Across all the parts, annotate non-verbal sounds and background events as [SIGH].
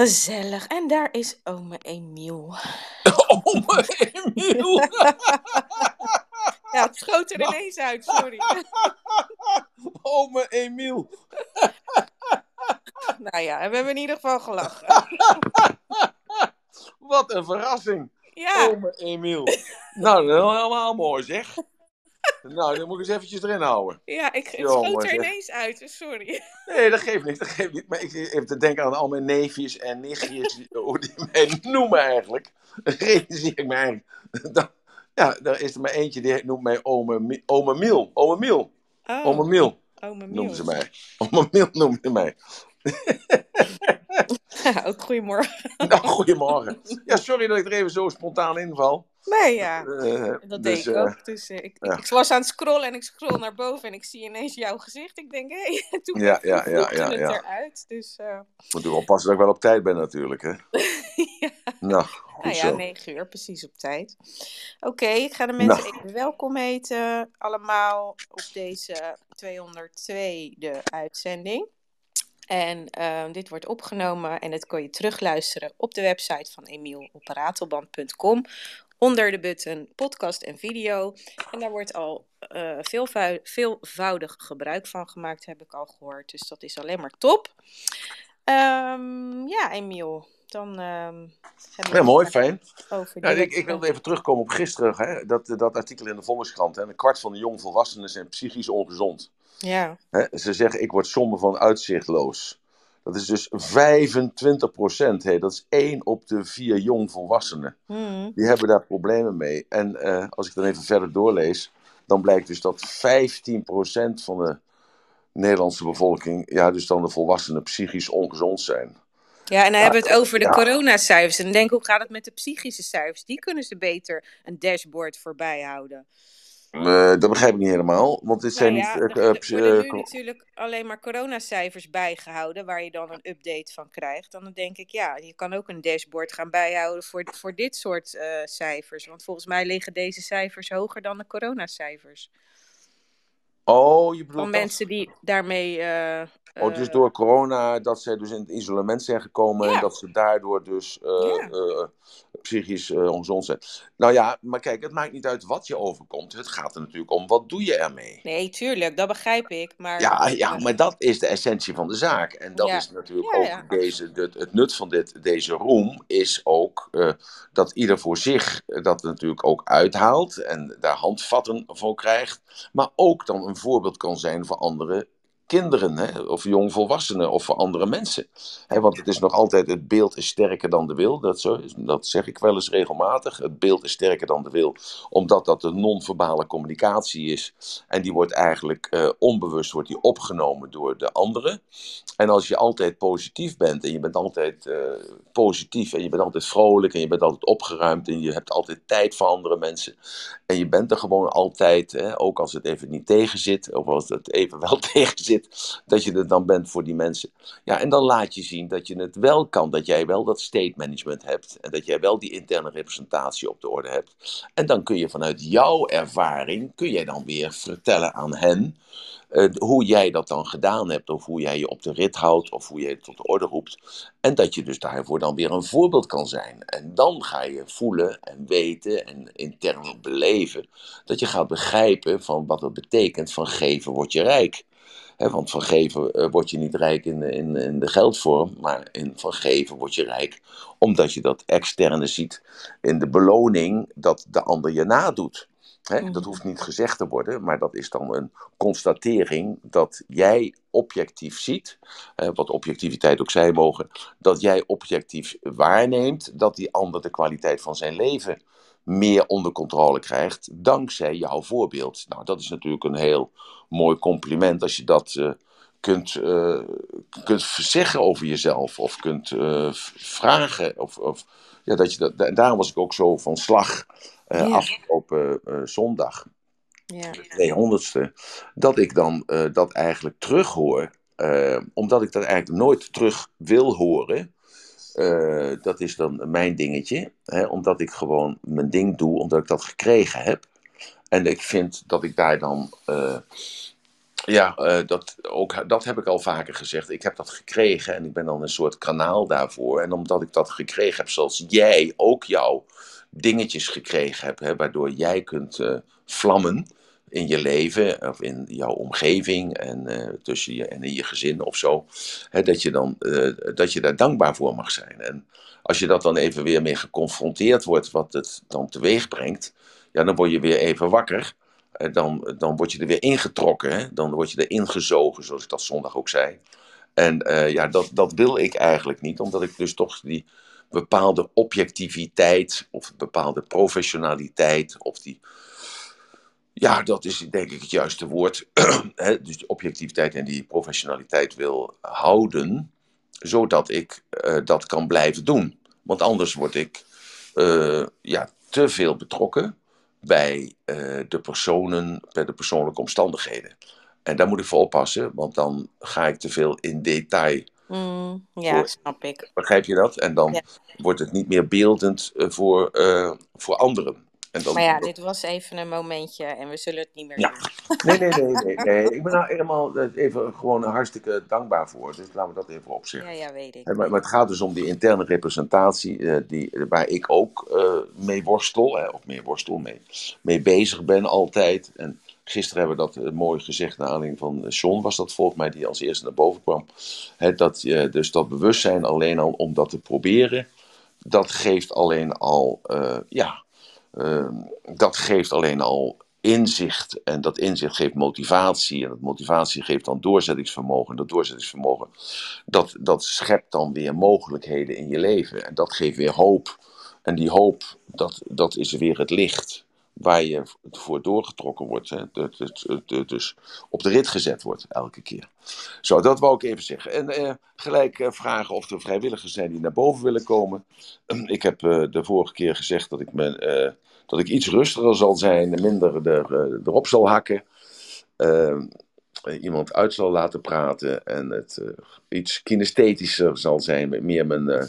Gezellig. En daar is ome Emiel. [LAUGHS] Ome Emiel. [LAUGHS] Ja, het schoot er ineens uit, sorry. [LAUGHS] Ome Emiel. Nou ja, we hebben in ieder geval gelachen. Wat een verrassing. Ja, Ome Emiel. Nou, dat is helemaal mooi zeg. Nou, dan moet ik eens eventjes erin houden. ja ik, het schoot er ineens uit, dus sorry. Nee, dat geeft niet, dat geeft niet. Maar ik even te denken aan al mijn neefjes en nichtjes, [LAUGHS] hoe die mij noemen eigenlijk. [LAUGHS] Realiseer ik me eigenlijk. Dan, ja, daar is er maar eentje die noemt mij ome, ome Miel. Ome Miel. Oh, Ome Miel ome Miel. ze mij. Ome Miel ze mij. [LAUGHS] Ja, [LAUGHS] ook goedemorgen. [LAUGHS] Nou, goedemorgen. Ja, sorry dat ik er even zo spontaan inval. Nee, ja. Eh, Dat dus, deed ik eh, ook. Dus eh, ik, ja. ik was aan het scrollen en ik scroll naar boven en ik zie ineens jouw gezicht. Ik denk, hé, hey, [LAUGHS] toen Ja, ja, ja, ja, het ja. eruit. Dus eh, Moet ik oppassen dat ik wel op tijd ben natuurlijk, hè. ja. Nou, goed Nou ja, negen uur, precies op tijd. Oké, ik ga de mensen Nou. even welkom heten. Allemaal op deze 202e uitzending. En eh, dit wordt opgenomen en dat kun je terugluisteren op de website van Emiel op ratelband.com. Onder de button podcast en video. En daar wordt al veelvou- veelvoudig gebruik van gemaakt, heb ik al gehoord. Dus dat is alleen maar top. Ehm, ja, Emiel, dan ehm we Ja, mooi, fijn. over ik, ik wilde even terugkomen op gisteren, hè, dat, dat artikel in de Volkskrant. Hè, een kwart van de jongvolwassenen zijn psychisch ongezond. Ja, ze zeggen, ik word somber van uitzichtloos. Dat is dus 25 procent. Hey, dat is één op de vier jongvolwassenen. Mhm. Die hebben daar problemen mee. En eh, als ik dan even verder doorlees, dan blijkt dus dat 15 procent van de Nederlandse bevolking, ja, dus dan de volwassenen, psychisch ongezond zijn. ja en dan hebben we het over de ja. coronacijfers. En denk hoe gaat het met de psychische cijfers? Die kunnen ze beter een dashboard voorbij houden. Eh, dat begrijp ik niet helemaal, want dit zijn Nou ja, niet. er worden nu natuurlijk alleen maar coronacijfers bijgehouden, waar je dan een update van krijgt. Dan denk ik, ja, je kan ook een dashboard gaan bijhouden voor, voor dit soort cijfers. Want volgens mij liggen deze cijfers hoger dan de coronacijfers. oh, je bedoelt Van mensen die daarmee... Oh, dus door corona dat zij dus in het isolement zijn gekomen Ja. en dat ze daardoor dus eh, Ja. eh, psychisch eh, ongezond zijn. Nou ja, maar kijk, het maakt niet uit wat je overkomt. Het gaat er natuurlijk om, wat doe je ermee? Nee, tuurlijk, dat begrijp ik. Maar, Ja, ja, maar dat is de essentie van de zaak. En dat is natuurlijk ook deze, het, het nut van dit, deze room is ook dat ieder voor zich dat natuurlijk ook uithaalt en daar handvatten voor krijgt. Maar ook dan een voorbeeld kan zijn voor andere kinderen hè, of jongvolwassenen of voor andere mensen. Hè, want het is nog altijd, het beeld is sterker dan de wil. Dat, zo, dat zeg ik wel eens regelmatig. Het beeld is sterker dan de wil. Omdat dat een non-verbale communicatie is. En die wordt eigenlijk eh, onbewust wordt die opgenomen door de anderen. En als je altijd positief bent en je bent altijd eh, positief en je bent altijd vrolijk en je bent altijd opgeruimd en je hebt altijd tijd voor andere mensen. En je bent er gewoon altijd, hè, ook als het even niet tegen zit, of als het even wel [LAUGHS] tegen zit, dat je er dan bent voor die mensen. Ja, en dan laat je zien dat je het wel kan, dat jij wel dat state management hebt en dat jij wel die interne representatie op de orde hebt. En dan kun je vanuit jouw ervaring, kun jij dan weer vertellen aan hen eh, hoe jij dat dan gedaan hebt, of hoe jij je op de rit houdt, of hoe je het tot de orde roept. En dat je dus daarvoor dan weer een voorbeeld kan zijn. En dan ga je voelen en weten en intern beleven dat je gaat begrijpen van wat het betekent van geven word je rijk. Want van geven eh, word je niet rijk in, in, in de geldvorm, maar in, van geven word je rijk omdat je dat externe ziet in de beloning dat de ander je nadoet. Mhm. Dat hoeft niet gezegd te worden, maar dat is dan een constatering dat jij objectief ziet, wat objectiviteit ook zijn mogen, dat jij objectief waarneemt dat die ander de kwaliteit van zijn leven meer onder controle krijgt dankzij jouw voorbeeld. Nou, dat is natuurlijk een heel mooi compliment als je dat eh, kunt, eh, kunt zeggen over jezelf of kunt eh, vragen. Of, of, ja, dat je dat, da- daarom was ik ook zo van slag Ja. afgelopen zondag ja. de 200ste, dat ik dan dat eigenlijk terughoor. omdat ik dat eigenlijk nooit terug wil horen. Eh, dat is dan mijn dingetje. Hè, omdat ik gewoon mijn ding doe, omdat ik dat gekregen heb. En ik vind dat ik daar dan eh, Ja, uh, dat, ook, dat heb ik al vaker gezegd. Ik heb dat gekregen en ik ben dan een soort kanaal daarvoor. En omdat ik dat gekregen heb, zoals jij ook jouw dingetjes gekregen hebt, hè, waardoor jij kunt vlammen in je leven of in jouw omgeving en uh, tussen je en in je gezin of zo, hè, dat, je dan, dat je daar dankbaar voor mag zijn. En als je dat dan even weer mee geconfronteerd wordt, wat het dan teweeg brengt, ja, dan word je weer even wakker. Eh, dan, dan word je er weer ingetrokken. Hè? Dan word je er ingezogen, zoals ik dat zondag ook zei. En ja, dat, dat wil ik eigenlijk niet, omdat ik dus toch die bepaalde objectiviteit of bepaalde professionaliteit of die. Ja, dat is denk ik het juiste woord. [CLEARS THROAT] dus die objectiviteit en die professionaliteit wil houden, zodat ik uh, dat kan blijven doen. Want anders word ik uh, ja, te veel betrokken bij uh, de personen, bij de persoonlijke omstandigheden. En daar moet ik voor oppassen, want dan ga ik te veel in detail. Mm, ja, voor, snap ik. Begrijp je dat? En dan ja. wordt het niet meer beeldend voor, voor anderen. En dan, maar ja, dit was even een momentje en we zullen het niet meer ja. doen. [LAUGHS] Nee, nee, nee, nee, nee. Ik ben nou helemaal even gewoon hartstikke dankbaar voor. Dus laten we dat even opzeggen. Ja, ja, weet ik. Maar, maar, het gaat dus om die interne representatie, uh, die, waar ik ook uh, mee worstel, hè, of mee worstel, mee, mee bezig ben altijd. En gisteren hebben we dat mooi gezegd, naar aanleiding van Sean was dat volgens mij, die als eerste naar boven kwam. Hè, dat, dus dat bewustzijn alleen al om dat te proberen, dat geeft alleen al, ja uh, dat geeft alleen al inzicht. En dat inzicht geeft motivatie. En dat motivatie geeft dan doorzettingsvermogen. En dat doorzettingsvermogen, dat, dat schept dan weer mogelijkheden in je leven. En dat geeft weer hoop. En die hoop, dat, dat is weer het licht waar je voor doorgetrokken wordt. Hè? Dus op de rit gezet wordt elke keer. Zo, dat wou ik even zeggen. En eh, gelijk eh, vragen of er vrijwilligers zijn die naar boven willen komen. ik heb eh, de vorige keer gezegd dat ik, me, dat ik iets rustiger zal zijn, minder erop zal hakken. Ehm, iemand uit zal laten praten en het uh, iets kinesthetischer zal zijn, meer mijn, uh,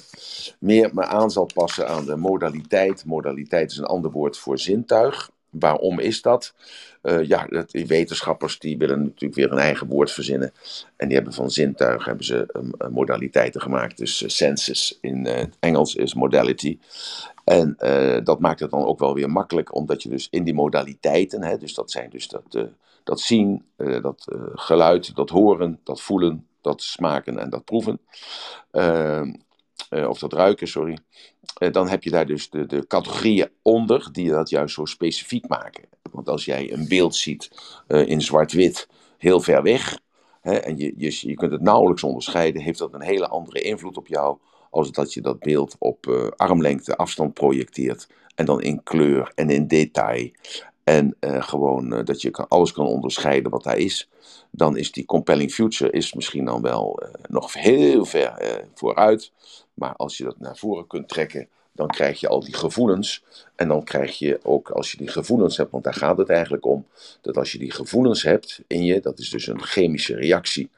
meer me aan zal passen aan de modaliteit. Modaliteit is een ander woord voor zintuig. Waarom is dat? Ja, dat, wetenschappers die willen natuurlijk weer een eigen woord verzinnen. En die hebben van zintuig hebben ze modaliteiten gemaakt. Dus senses in Engels is modality. En dat maakt het dan ook wel weer makkelijk, omdat je dus in die modaliteiten, hè, dus dat zijn dus dat dat zien, uh, dat uh, geluid, dat horen, dat voelen, dat smaken en dat proeven. Uh, of dat ruiken, sorry. dan heb je daar dus de, de categorieën onder die dat juist zo specifiek maken. Want als jij een beeld ziet in zwart-wit, heel ver weg, en je, je, je kunt het nauwelijks onderscheiden, heeft dat een hele andere invloed op jou als dat je dat beeld op armlengte afstand projecteert en dan in kleur en in detail en uh, gewoon uh, dat je alles kan onderscheiden wat daar is. Dan is die compelling future is misschien dan wel uh, nog heel ver vooruit. Maar als je dat naar voren kunt trekken, dan krijg je al die gevoelens. En dan krijg je ook, als je die gevoelens hebt, want daar gaat het eigenlijk om, dat als je die gevoelens hebt in je, dat is dus een chemische reactie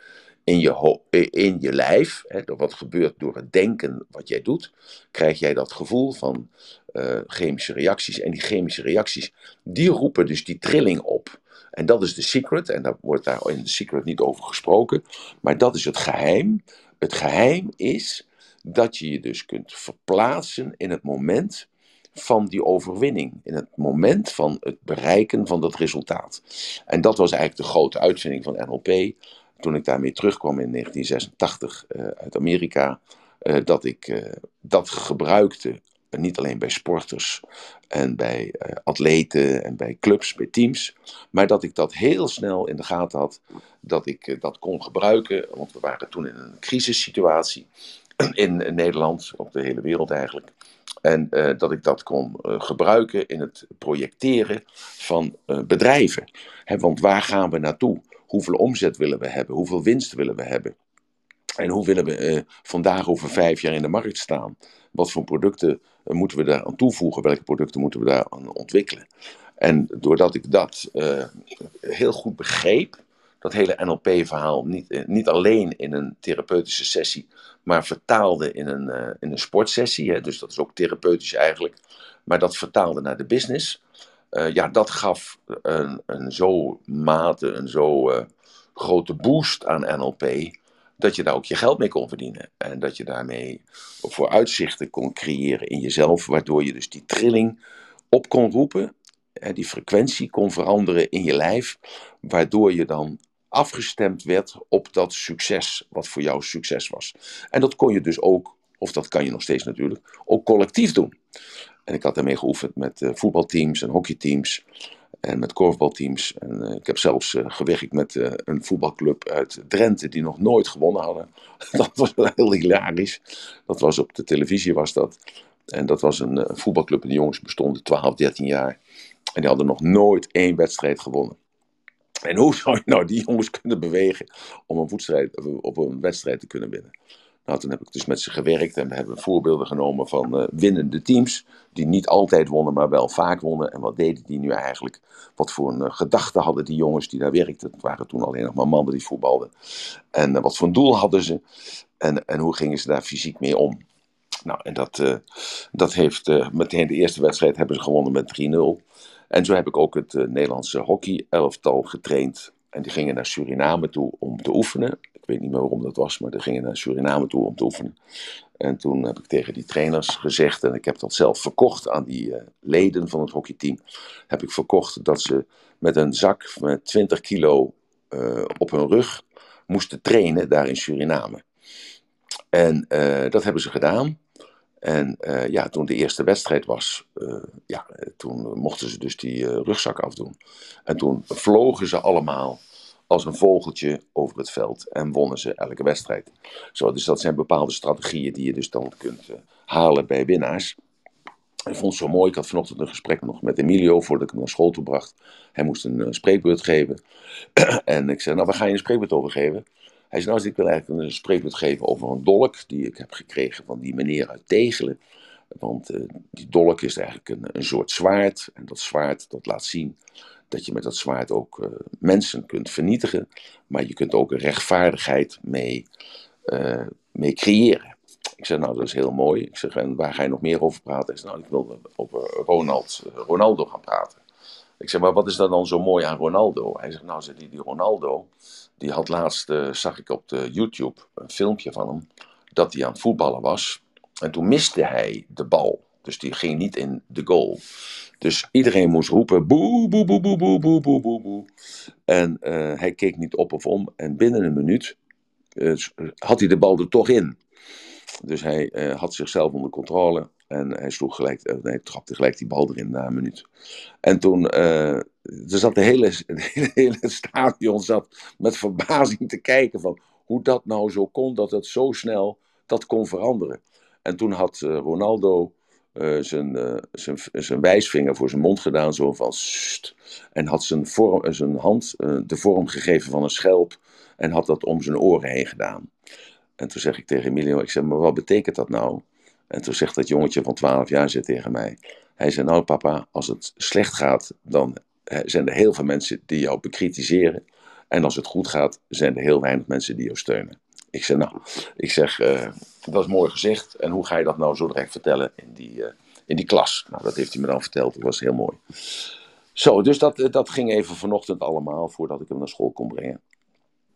in je, in je lijf, hè, door wat gebeurt door het denken wat jij doet, krijg jij dat gevoel van uh, chemische reacties. En die chemische reacties, die roepen dus die trilling op. En dat is de secret, en daar wordt daar in de secret niet over gesproken, maar dat is het geheim. Het geheim is dat je je dus kunt verplaatsen in het moment van die overwinning, in het moment van het bereiken van dat resultaat. En dat was eigenlijk de grote uitvinding van NLP toen ik daarmee terugkwam in 1986 uh, eh, uit Amerika, uh, dat ik uh, dat gebruikte. Niet alleen bij sporters en bij atleten en bij clubs, bij teams. Maar dat ik dat heel snel in de gaten had. Dat ik dat kon gebruiken. Want we waren toen in een crisissituatie [CLEARS THROAT] in Nederland, op de hele wereld eigenlijk. En dat ik dat kon gebruiken in het projecteren van bedrijven. Want waar gaan we naartoe? Hoeveel omzet willen we hebben? Hoeveel winst willen we hebben? En hoe willen we uh, vandaag over vijf jaar in de markt staan? Wat voor producten uh, moeten we daar aan toevoegen? Welke producten moeten we daar aan ontwikkelen? En doordat ik dat uh, heel goed begreep, dat hele NLP-verhaal niet, niet alleen in een therapeutische sessie, maar vertaalde in een, in een sportsessie, hè, dus dat is ook therapeutisch eigenlijk, maar dat vertaalde naar de business, uh, ja, dat gaf een, een zo mate, een zo uh, grote boost aan NLP, dat je daar ook je geld mee kon verdienen. En dat je daarmee vooruitzichten kon creëren in jezelf, waardoor je dus die trilling op kon roepen, die frequentie kon veranderen in je lijf, waardoor je dan afgestemd werd op dat succes, wat voor jou succes was. En dat kon je dus ook, of dat kan je nog steeds natuurlijk, ook collectief doen. En ik had daarmee geoefend met uh, voetbalteams en hockeyteams en met korfbalteams. En uh, ik heb zelfs uh, gewerkt met een voetbalclub uit Drenthe die nog nooit gewonnen hadden. [LAUGHS] dat was heel hilarisch. Dat was op de televisie was dat. En dat was een voetbalclub en de jongens bestonden 12, 13 jaar. En die hadden nog nooit één wedstrijd gewonnen. En hoe zou je nou die jongens kunnen bewegen om een, op een wedstrijd te kunnen winnen? Nou, toen heb ik dus met ze gewerkt en we hebben voorbeelden genomen van uh, winnende teams. Die niet altijd wonnen, maar wel vaak wonnen. En wat deden die nu eigenlijk? Wat voor een uh, gedachte hadden die jongens die daar werkten? Het waren toen alleen nog maar mannen die voetbalden. En uh, wat voor een doel hadden ze? En, en hoe gingen ze daar fysiek mee om? Nou, en dat, dat heeft meteen de eerste wedstrijd hebben ze gewonnen met 3-0. En zo heb ik ook het Nederlandse hockey-elftal getraind. En die gingen naar Suriname toe om te oefenen. Ik weet niet meer waarom dat was, maar die gingen naar Suriname toe om te oefenen. En toen heb ik tegen die trainers gezegd, en ik heb dat zelf verkocht aan die uh, leden van het hockeyteam, heb ik verkocht dat ze met een zak met 20 kilo uh, op hun rug moesten trainen daar in Suriname. En uh, dat hebben ze gedaan. En ja, toen de eerste wedstrijd was, ja, toen mochten ze dus die rugzak afdoen. En toen vlogen ze allemaal als een vogeltje over het veld en wonnen ze elke wedstrijd. Zo, dus dat zijn bepaalde strategieën die je dus dan kunt halen bij winnaars. Ik vond het zo mooi, ik had vanochtend een gesprek nog met Emilio voordat ik hem naar school toe bracht. Hij moest een spreekbeurt geven. [CLEARS THROAT] en ik zei, nou waar ga je een spreekbeurt over geven? Hij zei, nou, ik wil eigenlijk een spreekwoord geven over een dolk die ik heb gekregen van die meneer uit Tegelen. Want uh, die dolk is eigenlijk een, een soort zwaard. En dat zwaard, dat laat zien dat je met dat zwaard ook uh, mensen kunt vernietigen. Maar je kunt ook rechtvaardigheid mee, uh, mee creëren. Ik zei, nou, dat is heel mooi. Ik zeg, en waar ga je nog meer over praten? Ik zei, nou, ik wil over Ronald, Ronaldo gaan praten. Ik zeg, maar wat is daar dan zo mooi aan Ronaldo? Hij zegt, nou, die, die Ronaldo, die had laatst, zag ik op de YouTube een filmpje van hem, dat hij aan het voetballen was. En toen miste hij de bal. Dus die ging niet in de goal. Dus iedereen moest roepen: boe, boe, boe, boe, boe, boe, boe, boe, boe. En uh, hij keek niet op of om. En binnen een minuut uh, had hij de bal er toch in. Dus hij uh, had zichzelf onder controle. En hij sloeg gelijk, nee, trapte gelijk die bal erin na een minuut. En toen, er zat de hele, de [LAUGHS] hele stadion zat met verbazing te kijken van hoe dat nou zo kon, dat het zo snel dat kon veranderen. En toen had Ronaldo uh, zijn, uh, zijn, zijn wijsvinger voor zijn mond gedaan, zo van st, en had zijn, vorm, zijn hand de vorm gegeven van een schelp en had dat om zijn oren heen gedaan. En toen zeg ik tegen Emilio, ik zeg, maar wat betekent dat nou? En toen zegt dat jongetje van 12 jaar zit tegen mij. Hij zei, nou papa, als het slecht gaat, dan zijn er heel veel mensen die jou bekritiseren. En als het goed gaat, zijn er heel weinig mensen die jou steunen. Ik zeg, nou, ik zeg, uh, dat is mooi gezegd. En hoe ga je dat nou zo direct vertellen in die, uh, in die klas? Nou, dat heeft hij me dan verteld. Dat was heel mooi. Zo, dus dat, dat ging even vanochtend allemaal voordat ik hem naar school kon brengen.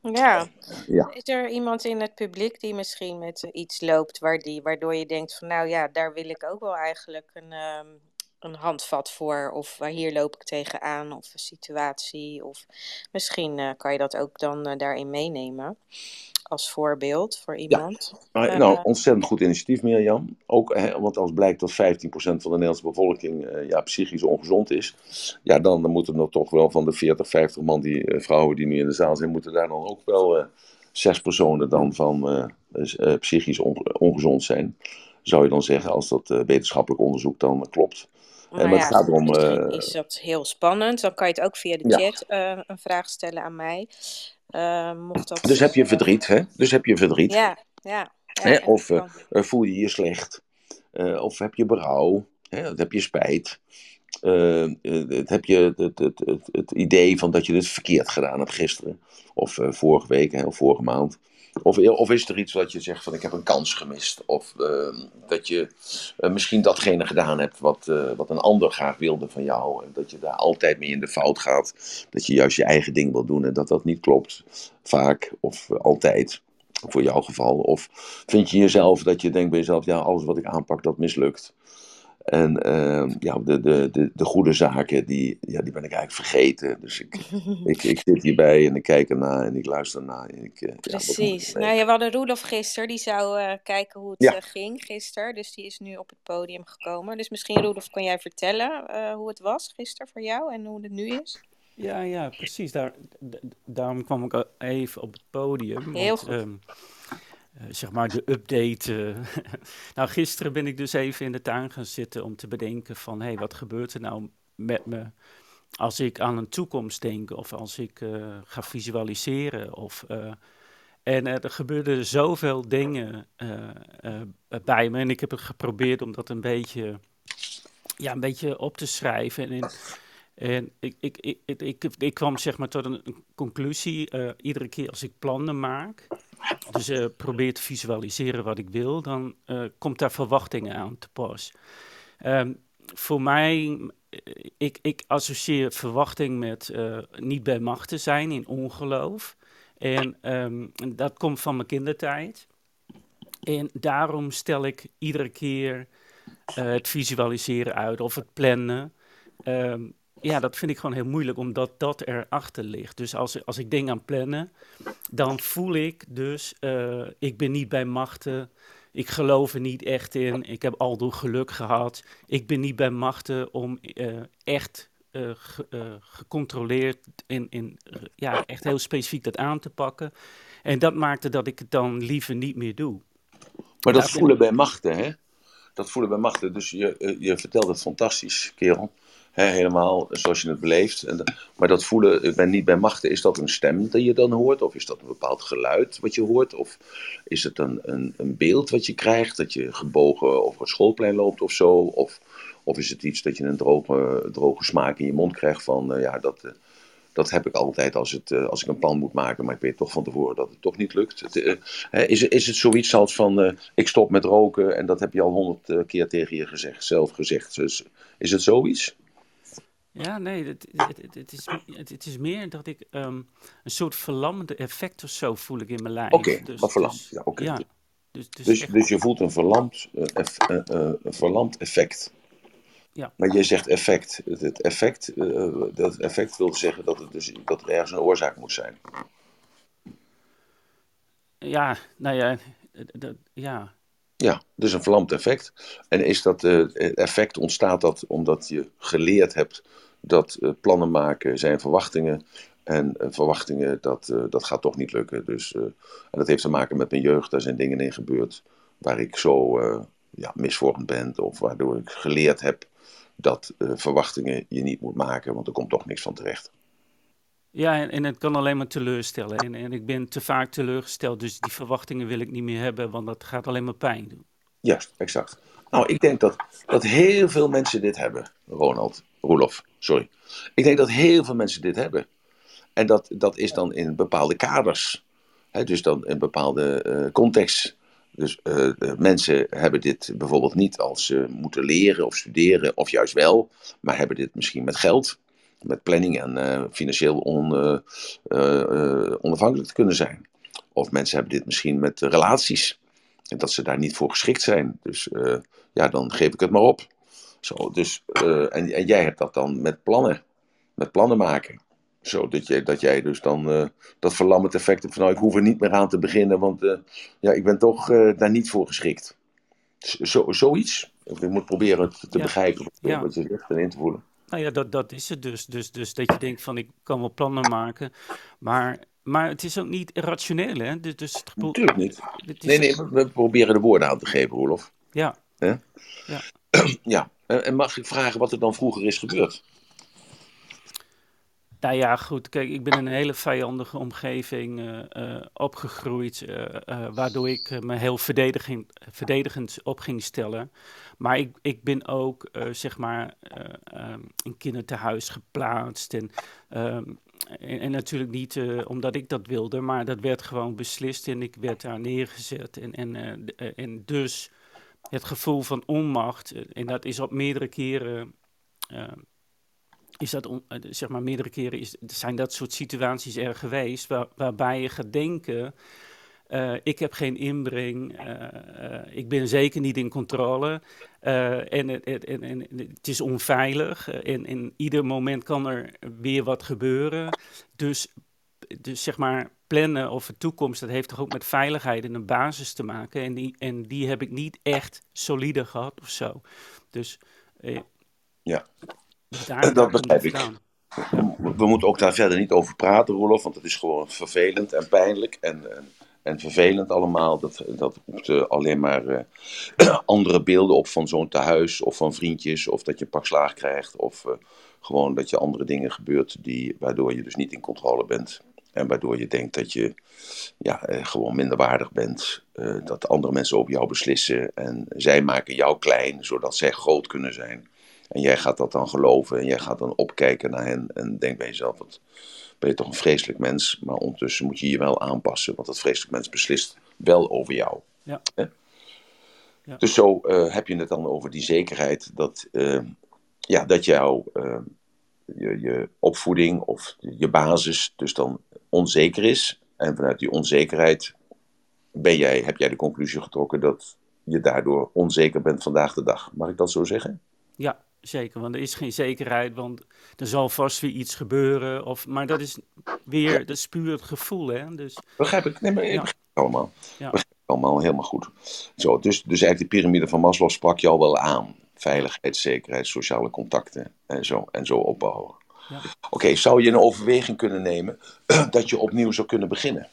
Ja. ja. Is er iemand in het publiek die misschien met iets loopt waar die, waardoor je denkt van nou ja, daar wil ik ook wel eigenlijk een, um, een handvat voor. Of waar hier loop ik tegenaan of een situatie. Of misschien uh, kan je dat ook dan uh, daarin meenemen als voorbeeld voor iemand. Ja, uh, nou, ontzettend goed initiatief, Mirjam. Ook, hè, want als blijkt dat 15% van de Nederlandse bevolking uh, ja, psychisch ongezond is, ja, dan, dan moeten er toch wel van de 40, 50 man die, uh, vrouwen die nu in de zaal zijn, moeten daar dan ook wel zes personen dan van psychisch on ongezond zijn. Zou je dan zeggen, als dat wetenschappelijk onderzoek dan klopt. Maar, maar ja, het gaat erom, is dat heel spannend. Dan kan je het ook via de chat ja. een vraag stellen aan mij. Uh, mocht dat... Dus heb je verdriet, hè? Dus heb je verdriet. Ja, ja. ja hè? Of uh, voel je je slecht. Uh, of heb je berouw. Hè? Of heb je spijt. heb je het, het, het, het, idee van dat je het verkeerd gedaan hebt gisteren. Of vorige week, hè? of vorige maand. Of, of is er iets wat je zegt van ik heb een kans gemist? Of ehm, dat je eh, misschien datgene gedaan hebt wat, eh, wat een ander graag wilde van jou. En dat je daar altijd mee in de fout gaat. Dat je juist je eigen ding wil doen en dat dat niet klopt. Vaak of altijd. Voor jouw geval. Of vind je jezelf dat je denkt bij jezelf, ja, alles wat ik aanpak, dat mislukt. En uh, ja, de, de, de, de, goede zaken, die, ja, die ben ik eigenlijk vergeten. Dus ik, [LAUGHS] ik, ik zit hierbij en ik kijk ernaar en ik luister naar. En ik, uh, Precies. Ja, nou, ja, we hadden Roelof gisteren, die zou uh, kijken hoe het ja. ging gisteren. Dus die is nu op het podium gekomen. Dus misschien, Roelof, kan jij vertellen hoe het was gisteren voor jou en hoe het nu is? Ja, ja, precies. Daar, daarom kwam ik even op het podium. Heel want, goed. Um, uh, zeg maar de update. Uh, [LAUGHS] nou, gisteren ben ik dus even in de tuin gaan zitten om te bedenken van... hé, hey, wat gebeurt er nou met me als ik aan een toekomst denk... of als ik uh, ga visualiseren of... en er gebeurden zoveel dingen bij me. En ik heb het geprobeerd om dat een beetje, ja, een beetje op te schrijven. En, in, en ik, ik, ik, ik, ik, kwam zeg maar tot een, conclusie. iedere keer als ik plannen maak, dus uh, probeer te visualiseren wat ik wil, dan uh, komt daar verwachtingen aan te pas. Um, voor mij, ik, ik associeer verwachting met niet bij macht te zijn in ongeloof. En um, dat komt van mijn kindertijd. En daarom stel ik iedere keer het visualiseren uit of het plannen. Um, ja, dat vind ik gewoon heel moeilijk, omdat dat erachter ligt. Dus als, als ik dingen aan plannen, dan voel ik dus, uh, ik ben niet bij machten, ik geloof er niet echt in, ik heb al door geluk gehad. Ik ben niet bij machten om uh, echt uh, ge, gecontroleerd en in, ja, echt heel specifiek dat aan te pakken. En dat maakte dat ik het dan liever niet meer doe. Maar dat voelen bij machten, hè? Dat voelen bij machten. Dus je, je vertelt het fantastisch, kerel helemaal zoals je het beleeft. En, maar dat voelen, ik ben niet bij machten, is dat een stem die je dan hoort? Of is dat een bepaald geluid wat je hoort? Of is het een, een, een beeld wat je krijgt, dat je gebogen over het schoolplein loopt of zo? Of, of is het iets dat je een droge, droge smaak in je mond krijgt van, uh, ja, dat... Uh, dat heb ik altijd als, het, als ik een plan moet maken, maar ik weet toch van tevoren dat het toch niet lukt. Is, is het zoiets als van ik stop met roken en dat heb je al honderd keer tegen je gezegd, zelf gezegd. Dus, is het zoiets? Ja, nee, het, het, het, is, het, is meer dat ik um, een soort verlammende effect of zo voel ik in mijn lijf. Oké, okay, dus, wat verlamd. Dus, ja, okay. ja, dus, dus, dus, echt... dus, je voelt een verlamd, uh, eff, uh, uh, verlamd effect. Ja. Maar je zegt effect. Het effect, dat effect wil zeggen dat, het dus, dat er ergens een oorzaak moet zijn. Ja, nou ja, dat, ja, ja, dus een verlamd effect. En is dat effect ontstaat dat omdat je geleerd hebt dat uh, plannen maken zijn verwachtingen. En uh, verwachtingen, dat, dat gaat toch niet lukken. Dus, en dat heeft te maken met mijn jeugd. Daar zijn dingen in gebeurd waar ik zo ja, misvormd ben. Of waardoor ik geleerd heb dat verwachtingen je niet moet maken. Want er komt toch niks van terecht. Ja, en, en, het kan alleen maar teleurstellen. En, en ik ben te vaak teleurgesteld, dus die verwachtingen wil ik niet meer hebben, want dat gaat alleen maar pijn doen. Juist, exact. Nou, ik denk dat, dat heel veel mensen dit hebben, Ronald, Roelof, sorry. Ik denk dat heel veel mensen dit hebben. En dat, dat is dan in bepaalde kaders. Dus dan in bepaalde uh, context. Dus uh, mensen hebben dit bijvoorbeeld niet als ze moeten leren of studeren, of juist wel, maar hebben dit misschien met geld met planning en uh, financieel on, onafhankelijk te kunnen zijn. Of mensen hebben dit misschien met relaties. En dat ze daar niet voor geschikt zijn. Dus ja, dan geef ik het maar op. Zo, dus, en, en, jij hebt dat dan met plannen. Met plannen maken. Zo, dat, jij, dat jij dus dan dat verlammend effect hebt van nou, ik hoef er niet meer aan te beginnen, want ja, ik ben toch daar niet voor geschikt. Zo, zoiets. Ik moet proberen te ja. begrijpen ja. wat je zegt en in te voelen. Nou ja, dat, dat is het dus. dus. Dus dat je denkt van ik kan wel plannen maken, maar, maar het is ook niet rationeel, hè? Dus, dus het Natuurlijk niet. Het nee, nee, we proberen de woorden aan te geven, Rolof. Ja. Ja. [CLEARS THROAT] ja. En mag ik vragen wat er dan vroeger is gebeurd? Nou ja, goed. Kijk, ik ben in een hele vijandige omgeving uh, uh, opgegroeid, uh, waardoor ik me heel verdedigend op ging stellen. Maar ik, ik ben ook, zeg maar, in kinderthuis geplaatst. En, um, en, en, natuurlijk niet omdat ik dat wilde, maar dat werd gewoon beslist en ik werd daar neergezet. En, en, en dus het gevoel van onmacht, en dat is op meerdere keren is dat, eh, zeg maar, meerdere keren is, zijn dat soort situaties er geweest waar, waarbij je gaat denken. Ik heb geen inbreng, ik ben zeker niet in controle en, en, en, het is onveilig en in ieder moment kan er weer wat gebeuren. Dus, dus zeg maar plannen of de toekomst, dat heeft toch ook met veiligheid en een basis te maken en die, en die heb ik niet echt solide gehad of zo. Dus ja. dat begrijp ik. We moeten ook daar verder niet over praten, Rolof, want het is gewoon vervelend en pijnlijk en, en, en vervelend allemaal. Dat, dat roept uh, alleen maar uh, [CLEARS THROAT] andere beelden op van zo'n tehuis of van vriendjes, of dat je een pak slaag krijgt, of uh, gewoon dat je andere dingen gebeurt die, waardoor je dus niet in controle bent. En waardoor je denkt dat je ja, gewoon minder waardig bent. dat andere mensen over jou beslissen. En zij maken jou klein, zodat zij groot kunnen zijn. En jij gaat dat dan geloven en jij gaat dan opkijken naar hen en denk bij jezelf, wat ben je toch een vreselijk mens, maar ondertussen moet je je wel aanpassen, want dat vreselijk mens beslist wel over jou. Ja. ja. Dus zo uh, heb je het dan over die zekerheid dat, uh, ja, dat jouw je, je opvoeding of je basis dus dan onzeker is. En vanuit die onzekerheid ben jij, heb jij de conclusie getrokken dat je daardoor onzeker bent vandaag de dag. Mag ik dat zo zeggen? Ja, zeker. Want er is geen zekerheid, want er zal vast weer iets gebeuren. Of, maar dat is weer, dat is puur het gevoel, hè. Dus, begrijp ik. Nee, maar ik begrijp het allemaal. Ja. Begrijp ik allemaal helemaal goed. Zo, dus, dus eigenlijk de piramide van Maslow sprak je al wel aan. Veiligheid, zekerheid, sociale contacten en zo, en zo opbouwen. Ja. Oké, zou je een overweging kunnen nemen [CLEARS THROAT] dat je opnieuw zou kunnen beginnen?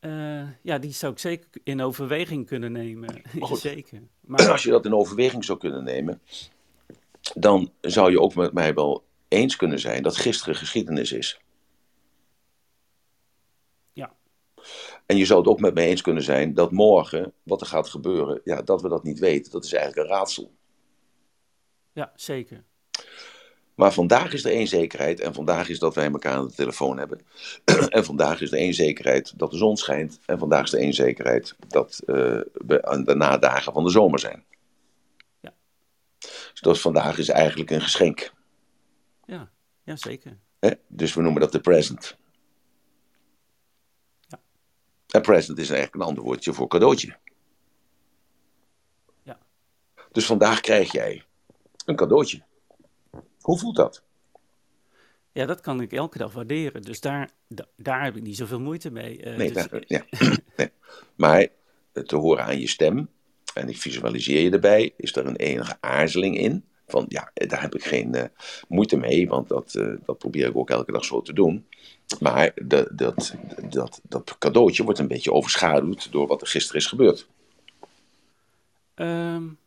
Uh, ja, die zou ik zeker in overweging kunnen nemen. [LAUGHS] zeker. [CLEARS THROAT] Maar als je dat in overweging zou kunnen nemen, dan zou je ook met mij wel eens kunnen zijn dat gisteren geschiedenis is. Ja. En je zou het ook met mij eens kunnen zijn dat morgen, wat er gaat gebeuren, ja, dat we dat niet weten. Dat is eigenlijk een raadsel. Ja, zeker. Maar vandaag is er één zekerheid en vandaag is dat wij elkaar aan de telefoon hebben. [CLEARS THROAT] en vandaag is er één zekerheid dat de zon schijnt. En vandaag is er één zekerheid dat uh, we aan de nadagen van de zomer zijn. Ja. Dus vandaag is eigenlijk een geschenk. Ja, ja zeker. Dus we noemen dat de present. Ja. En present is eigenlijk een ander woordje voor cadeautje. Ja. Dus vandaag krijg jij een cadeautje. Hoe voelt dat? Ja, dat kan ik elke dag waarderen. Dus daar, daar heb ik niet zoveel moeite mee. Uh, nee, dus... ja. [CLEARS THROAT] nee, Maar eh, te horen aan je stem, en ik visualiseer je erbij, is er een enige aarzeling in. Van ja, daar heb ik geen uh, moeite mee, want dat, uh, dat probeer ik ook elke dag zo te doen. Maar de, dat, dat, dat cadeautje wordt een beetje overschaduwd door wat er gisteren is gebeurd. Um,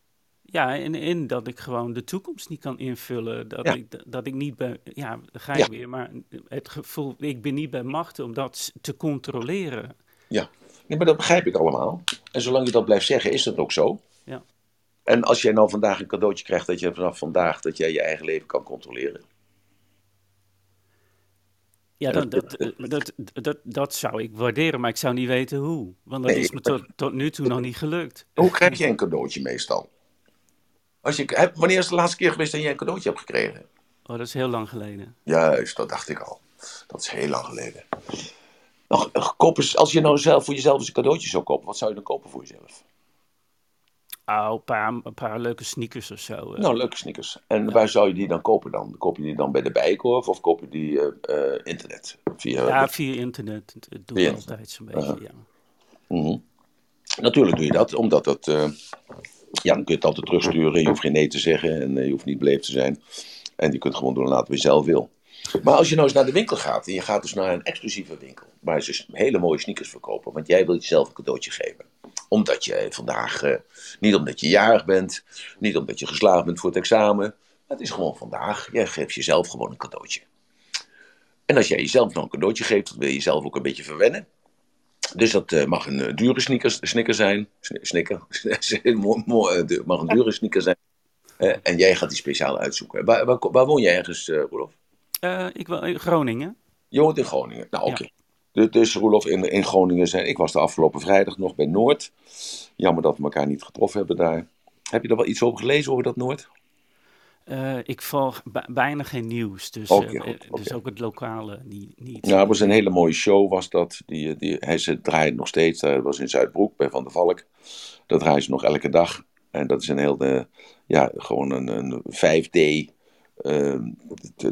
ja, en, en dat ik gewoon de toekomst niet kan invullen. Dat, ik, dat ik niet bij, ja, ga ik weer, maar het gevoel, ik ben niet bij macht om dat te controleren. Ja, nee, maar dat begrijp ik allemaal. En zolang je dat blijft zeggen, is dat ook zo. Ja. En als jij nou vandaag een cadeautje krijgt dat je vanaf vandaag dat jij je eigen leven kan controleren. Ja, dat, dat, dat, dat, dat zou ik waarderen, maar ik zou niet weten hoe. Want dat is me tot, tot nu toe nog niet gelukt. Hoe krijg je een cadeautje meestal? Als je, wanneer is de laatste keer geweest dat jij een cadeautje hebt gekregen? Oh, dat is heel lang geleden. Juist, dat dacht ik al. Dat is heel lang geleden. Als je nou zelf voor jezelf eens een cadeautje zou kopen, wat zou je dan kopen voor jezelf? Oh, een paar, een paar leuke sneakers of zo. Eh. Nou, leuke sneakers. En waar zou je die dan kopen dan? Koop je die dan bij de Bijenkorf of koop je die uh, internet? Via, ja, via internet. Dat doe ik altijd zo'n beetje, ja. Mm Natuurlijk doe je dat, omdat dat ja, dan kun je het altijd terugsturen. Je hoeft geen nee te zeggen en eh, je hoeft niet beleefd te zijn. En je kunt gewoon doen laten wat je zelf wil. Maar als je nou eens naar de winkel gaat en je gaat dus naar een exclusieve winkel, waar ze hele mooie sneakers verkopen, want jij wilt jezelf een cadeautje geven. Omdat je vandaag, uh, niet omdat je jarig bent, niet omdat je geslaagd bent voor het examen, Het is gewoon vandaag. Jij geeft jezelf gewoon een cadeautje. En als jij jezelf nog een cadeautje geeft, dan wil je jezelf ook een beetje verwennen. Dus dat uh, mag een uh, dure sneaker, sneaker zijn. Sneaker. Het [LAUGHS] mag een dure sneaker zijn. En jij gaat die speciaal uitzoeken. Waar, waar, waar woon jij ergens, Rolof? ik woon in Groningen. Je woont in Groningen. Nou, oké. Okay. Ja. Dus Roelof, in, in Groningen zijn. Ik was de afgelopen vrijdag nog bij Noord. Jammer dat we elkaar niet getroffen hebben daar. Heb je er wel iets over gelezen over dat Noord? Uh, ik volg bijna geen nieuws, dus, okay, uh, okay. dus ook het lokale niet. niet. Ja, het was een hele mooie show, was dat. Die, die, hij ze draait nog steeds, dat was in Zuidbroek bij Van der Valk. Dat draaien ze nog elke dag. En dat is een heel, ja, gewoon een, een 5D uh,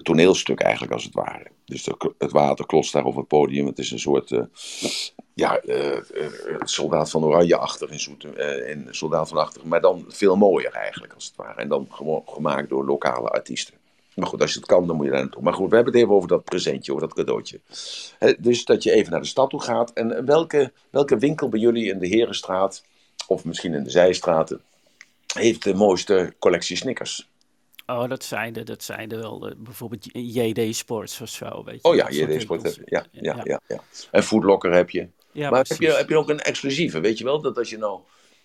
toneelstuk eigenlijk als het ware. Dus de, het water klotst daar op het podium. Het is een soort ja, uh, soldaat van Oranje-achtig in, in soldaat van achter, maar dan veel mooier eigenlijk als het ware. En dan gewoon gemaakt door lokale artiesten. Maar goed, als je het kan, dan moet je daar naartoe. Maar goed, we hebben het even over dat presentje, over dat cadeautje. He, dus dat je even naar de stad toe gaat. En welke, welke winkel bij jullie in de Herenstraat, of misschien in de Zijstraten, heeft de mooiste collectie snickers? Oh, dat zeiden, dat zeiden wel. Bijvoorbeeld JD Sports of zo. Weet je, oh ja, JD Sports. Ja, ja, ja, ja, ja. En Foodlocker heb je. Ja, maar heb je, heb je ook een exclusieve? Weet je wel, dat als je nou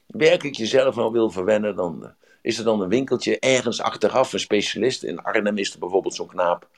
werkelijk jezelf nou wil verwennen, dan is er dan een winkeltje ergens achteraf, een specialist. In Arnhem is er bijvoorbeeld zo'n knaap.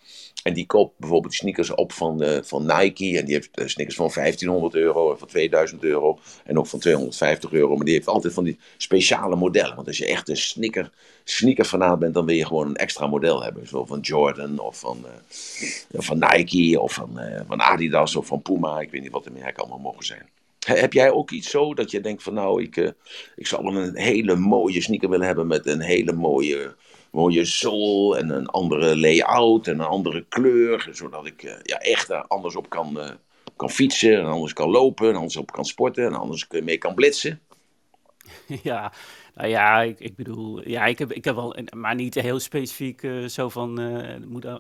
En die koopt bijvoorbeeld sneakers op van, uh, van Nike. En die heeft uh, sneakers van 1500 euro en van 2000 euro. En ook van 250 euro. Maar die heeft altijd van die speciale modellen. Want als je echt een sneaker, sneaker bent, dan wil je gewoon een extra model hebben. Zo van Jordan of van, uh, van Nike of van, van Adidas of van Puma. Ik weet niet wat de merken allemaal mogen zijn. Heb jij ook iets zo dat je denkt van nou, ik, uh, ik zou een hele mooie sneaker willen hebben met een hele mooie, mooie zool en een andere layout en een andere kleur. Zodat ik uh, ja, echt anders op kan, uh, kan fietsen en anders kan lopen en anders op kan sporten en anders mee kan blitsen. [LAUGHS] Ja, nou ja, ik, ik bedoel, ja, ik heb, ik heb wel, maar niet heel specifiek uh, zo van, uh, moet, uh,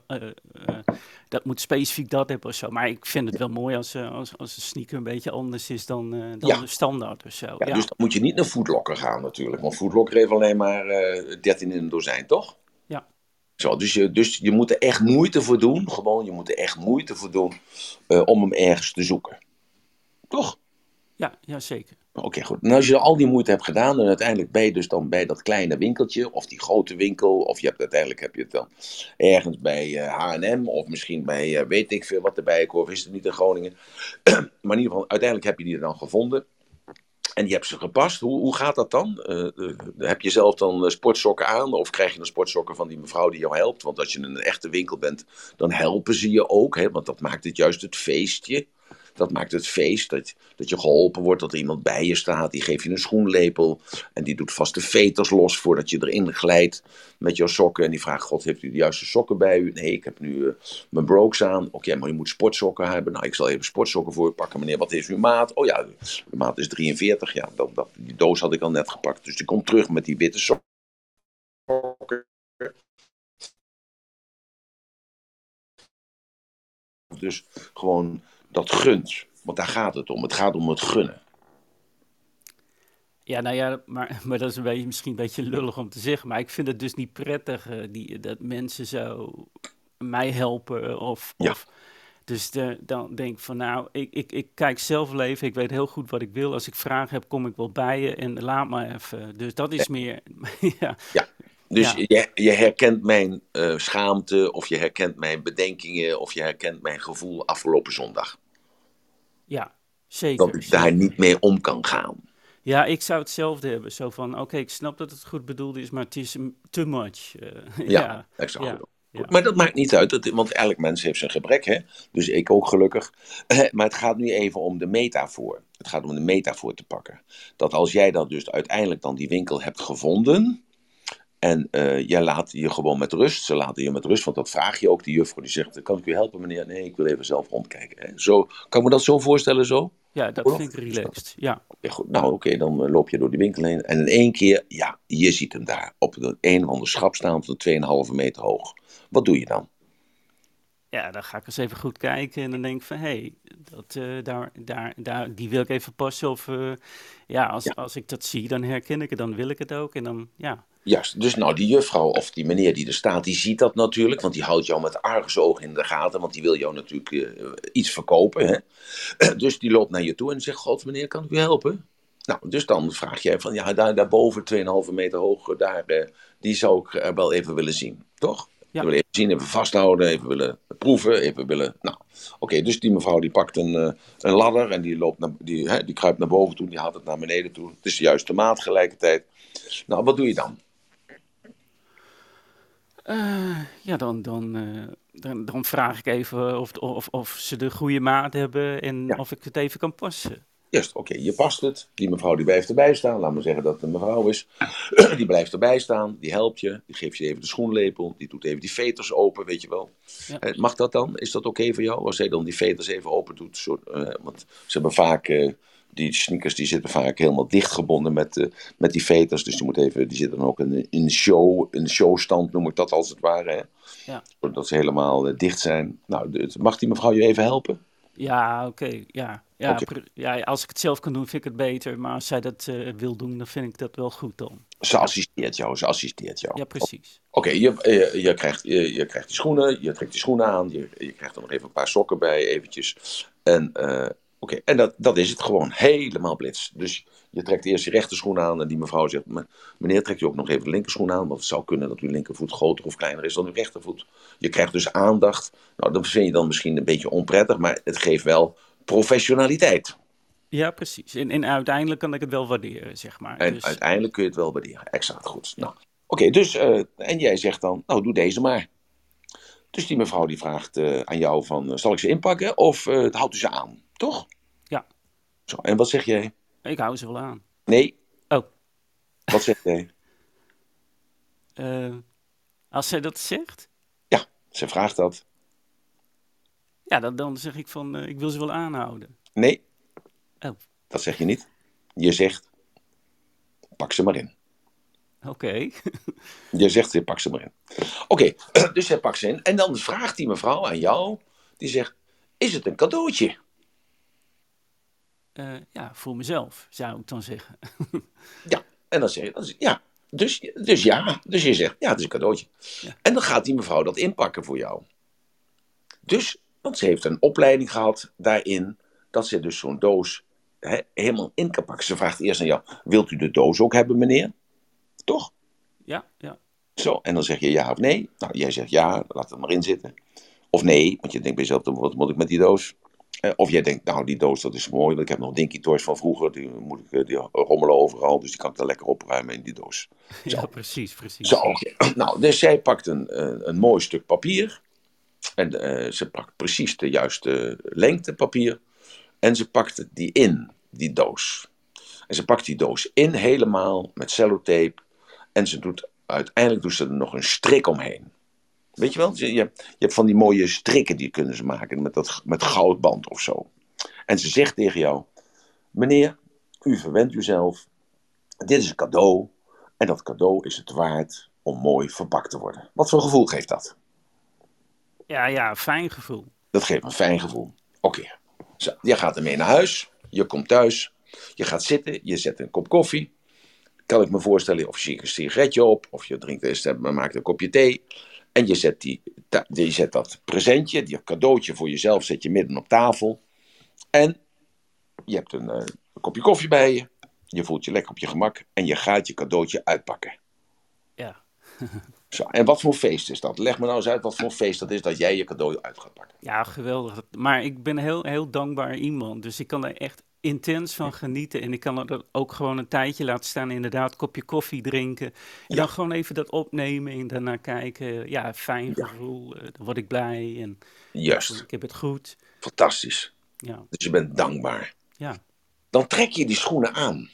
dat moet specifiek dat hebben of zo. Maar ik vind het wel mooi als, als, als een sneaker een beetje anders is dan, dan ja. de standaard of zo. Ja, ja, Dus dan moet je niet naar Foodlocker gaan natuurlijk, want Foodlocker heeft alleen maar 13 in een dozijn, toch? Ja. Zo, dus, je, dus je moet er echt moeite voor doen, gewoon, je moet er echt moeite voor doen om hem ergens te zoeken. Toch? Ja, ja zeker. Oké, goed. En als je al die moeite hebt gedaan en uiteindelijk ben je dus dan bij dat kleine winkeltje of die grote winkel, of je hebt uiteindelijk heb je het dan ergens bij H&M of misschien bij uh, weet ik veel wat erbij of is het niet in Groningen. [CLEARS THROAT] maar in ieder geval, uiteindelijk heb je die dan gevonden. En je hebt ze gepast. Hoe, hoe gaat dat dan? Uh, heb je zelf dan sportsokken aan? Of krijg je dan sportsokken van die mevrouw die jou helpt? Want als je een echte winkel bent, dan helpen ze je ook. Hè? Want dat maakt het juist het feestje. Dat maakt het feest, dat, dat je geholpen wordt, dat er iemand bij je staat. Die geeft je een schoenlepel en die doet vast de veters los voordat je erin glijdt met jouw sokken. En die vraagt, god, heeft u de juiste sokken bij u? Nee, ik heb nu uh, mijn brokes aan. Oké, maar je moet sportsokken hebben. Nou, ik zal even sportsokken voor u pakken. Meneer, wat is uw maat? Oh ja, de maat is 43. Ja, dat, dat, die doos had ik al net gepakt. Dus die komt terug met die witte sokken. Dus gewoon dat gunt. Want daar gaat het om. Het gaat om het gunnen. Ja, nou ja, maar, maar dat is een beetje, misschien een beetje lullig om te zeggen. Maar ik vind het dus niet prettig uh, die, dat mensen zo mij helpen. Of, ja. of dus de, dan denk ik van nou, ik, ik, ik kijk zelf leven. Ik weet heel goed wat ik wil. Als ik vragen heb, kom ik wel bij je en laat maar even. Dus dat is ja. meer. [LAUGHS] ja. ja. Dus ja. je, je herkent mijn uh, schaamte, of je herkent mijn bedenkingen, of je herkent mijn gevoel afgelopen zondag. Ja, zeker. Dat ik daar niet mee om kan gaan. Ja, ik zou hetzelfde hebben. Zo van, oké, okay, ik snap dat het goed bedoeld is, maar het is too much. Uh, [LAUGHS] ja, ja, exact. Ja. Ja. Maar dat maakt niet uit, want elk mens heeft zijn gebrek, hè? dus ik ook gelukkig. [LAUGHS] Maar het gaat nu even om de metafoor. Het gaat om de metafoor te pakken. Dat als jij dan dus uiteindelijk dan die winkel hebt gevonden, en uh, jij laat je gewoon met rust. Ze laten je met rust, want dat vraag je ook. Die juffrouw die zegt, kan ik u helpen meneer? Nee, ik wil even zelf rondkijken. Hè? Zo, kan ik me dat zo voorstellen zo? Ja, dat vind ik relaxed, ja. Okay, goed. Nou, oké, okay, dan uh, loop je door die winkel heen. En in één keer, ja, je ziet hem daar. Op een, een of ander schap staan van 2,5 meter hoog. Wat doe je dan? Ja, dan ga ik eens even goed kijken en dan denk ik van, hé, hey, dat, eh, daar, daar, daar, die wil ik even passen. Of eh, ja, als, als ik dat zie, dan herken ik het, dan wil ik het ook. En dan, ja. Juist, dus nou die juffrouw of die meneer die er staat, die ziet dat natuurlijk, want die houdt jou met argusogen in de gaten, want die wil jou natuurlijk eh, iets verkopen. Hè? [CLEARS THROAT] dus die loopt naar je toe en zegt, god meneer, kan ik u helpen? Nou, dus dan vraag jij van, ja, daar, daarboven, 2,5 meter hoog, daar, die zou ik wel even willen zien, toch? Ja. willen even zien, even vasthouden, even willen proeven, even willen. Nou, oké, dus die mevrouw die pakt een, uh, een ladder en die, loopt naar, die, hè, die kruipt naar boven toe, die haalt het naar beneden toe. Het is de juiste maat gelijkertijd. Nou, wat doe je dan? Uh, ja, dan, dan, uh, dan, dan, vraag ik even of, of, of ze de goede maat hebben en ja. of ik het even kan passen. Juist, oké, je past het. Die mevrouw die blijft erbij staan. Laat maar zeggen dat het een mevrouw is. [CLEARS THROAT] die blijft erbij staan. Die helpt je. Die geeft je even de schoenlepel. Die doet even die veters open, weet je wel. Ja. Eh, mag dat dan? Is dat oké voor jou? Als zij dan die veters even open doet. Uh, want ze hebben vaak... Uh, die sneakers die zitten vaak helemaal dichtgebonden met, met die veters. Dus die, moet even, die zitten dan ook in, in, show, in showstand, noem ik dat als het ware. Hè? Ja. Zodat ze helemaal dicht zijn. Nou, mag die mevrouw je even helpen? Ja, oké. Ja. Ja, ja, als ik het zelf kan doen, vind ik het beter. Maar als zij dat uh, wil doen, dan vind ik dat wel goed dan. Ze assisteert jou, ze assisteert jou. Ja, precies. Oké, okay, je, je, je, krijgt, je, je, krijgt die schoenen, je trekt die schoenen aan, je, je krijgt er nog even een paar sokken bij, eventjes. En, uh, oké, en dat, dat is het gewoon, helemaal blitz. Dus je trekt eerst je rechterschoen aan en die mevrouw zegt, meneer trekt u ook nog even de linkerschoen aan, want het zou kunnen dat uw linkervoet groter of kleiner is dan uw rechtervoet. Je krijgt dus aandacht. Nou, dat vind je dan misschien een beetje onprettig, maar het geeft wel professionaliteit. Ja, precies. En, en uiteindelijk kan ik het wel waarderen, zeg maar. En dus... uiteindelijk kun je het wel waarderen. Exact, goed. Nou, Oké, dus, uh, en jij zegt dan, nou, doe deze maar. Dus die mevrouw die vraagt uh, aan jou van, uh, zal ik ze inpakken of houdt u ze aan, toch? Ja. Zo, en wat zeg jij? Ik hou ze wel aan. Nee. Oh. Wat zeg jij? [LAUGHS] als zij dat zegt? Ja, ze vraagt dat. Ja, dan, dan zeg ik van, uh, ik wil ze wel aanhouden. Nee, oh. dat zeg je niet. Je zegt, pak ze maar in. Oké. Okay. [LAUGHS] je zegt, pak ze maar in. Oké, okay, [CLEARS THROAT] dus hij pakt ze in. En dan vraagt die mevrouw aan jou, die zegt, is het een cadeautje? Uh, ja, voor mezelf, zou ik dan zeggen. [LAUGHS] ja, en dan zeg je, dan zeg, ja, dus, dus ja, dus je zegt, ja, het is een cadeautje. Ja. En dan gaat die mevrouw dat inpakken voor jou. Dus want ze heeft een opleiding gehad daarin, dat ze dus zo'n doos helemaal in kan pakken. Ze vraagt eerst aan jou, wilt u de doos ook hebben meneer? Toch? Ja, ja. Zo, en dan zeg je ja of nee. Nou, jij zegt ja, laat het maar in zitten. Of nee, want je denkt bij jezelf, wat moet ik met die doos? Eh, of jij denkt, nou die doos dat is mooi, want ik heb nog Dinky Toys van vroeger, die, moet ik, eh, die rommelen overal, dus die kan ik dan lekker opruimen in die doos. [LAUGHS] Zo. Ja, precies, precies. Zo, [CLEARS THROAT] nou, dus zij pakt een, een, een mooi stuk papier, en uh, ze pakt precies de juiste lengte papier. En ze pakt die in, die doos. En ze pakt die doos in helemaal met cellotape. En ze doet, uiteindelijk doet ze er nog een strik omheen. Weet je wel? Je, je hebt van die mooie strikken die kunnen ze maken met, dat, met goudband of zo. En ze zegt tegen jou: Meneer, u verwendt uzelf. Dit is een cadeau. En dat cadeau is het waard om mooi verpakt te worden. Wat voor gevoel geeft dat? Ja, ja, fijn gevoel. Dat geeft een fijn gevoel. Oké. Okay. Je gaat ermee naar huis. Je komt thuis. Je gaat zitten. Je zet een kop koffie. Kan ik me voorstellen. Of je ziet een sigaretje op. Of je drinkt eens, maakt een kopje thee. En je zet, die, je zet dat presentje, die cadeautje voor jezelf, zet je midden op tafel. En je hebt een, uh, een kopje koffie bij je. Je voelt je lekker op je gemak. En je gaat je cadeautje uitpakken. Ja. [LAUGHS] Zo, en wat voor feest is dat? Leg me nou eens uit wat voor feest dat is dat jij je cadeau uit gaat pakken. Ja, geweldig. Maar ik ben heel, heel dankbaar iemand. Dus ik kan er echt intens van genieten. En ik kan er ook gewoon een tijdje laten staan. Inderdaad, kopje koffie drinken. En ja. dan gewoon even dat opnemen en daarna kijken. Ja, fijn gevoel. Ja. Dan word ik blij. En Juist. Ik heb het goed. Fantastisch. Ja. Dus je bent dankbaar. Ja. Dan trek je die schoenen aan.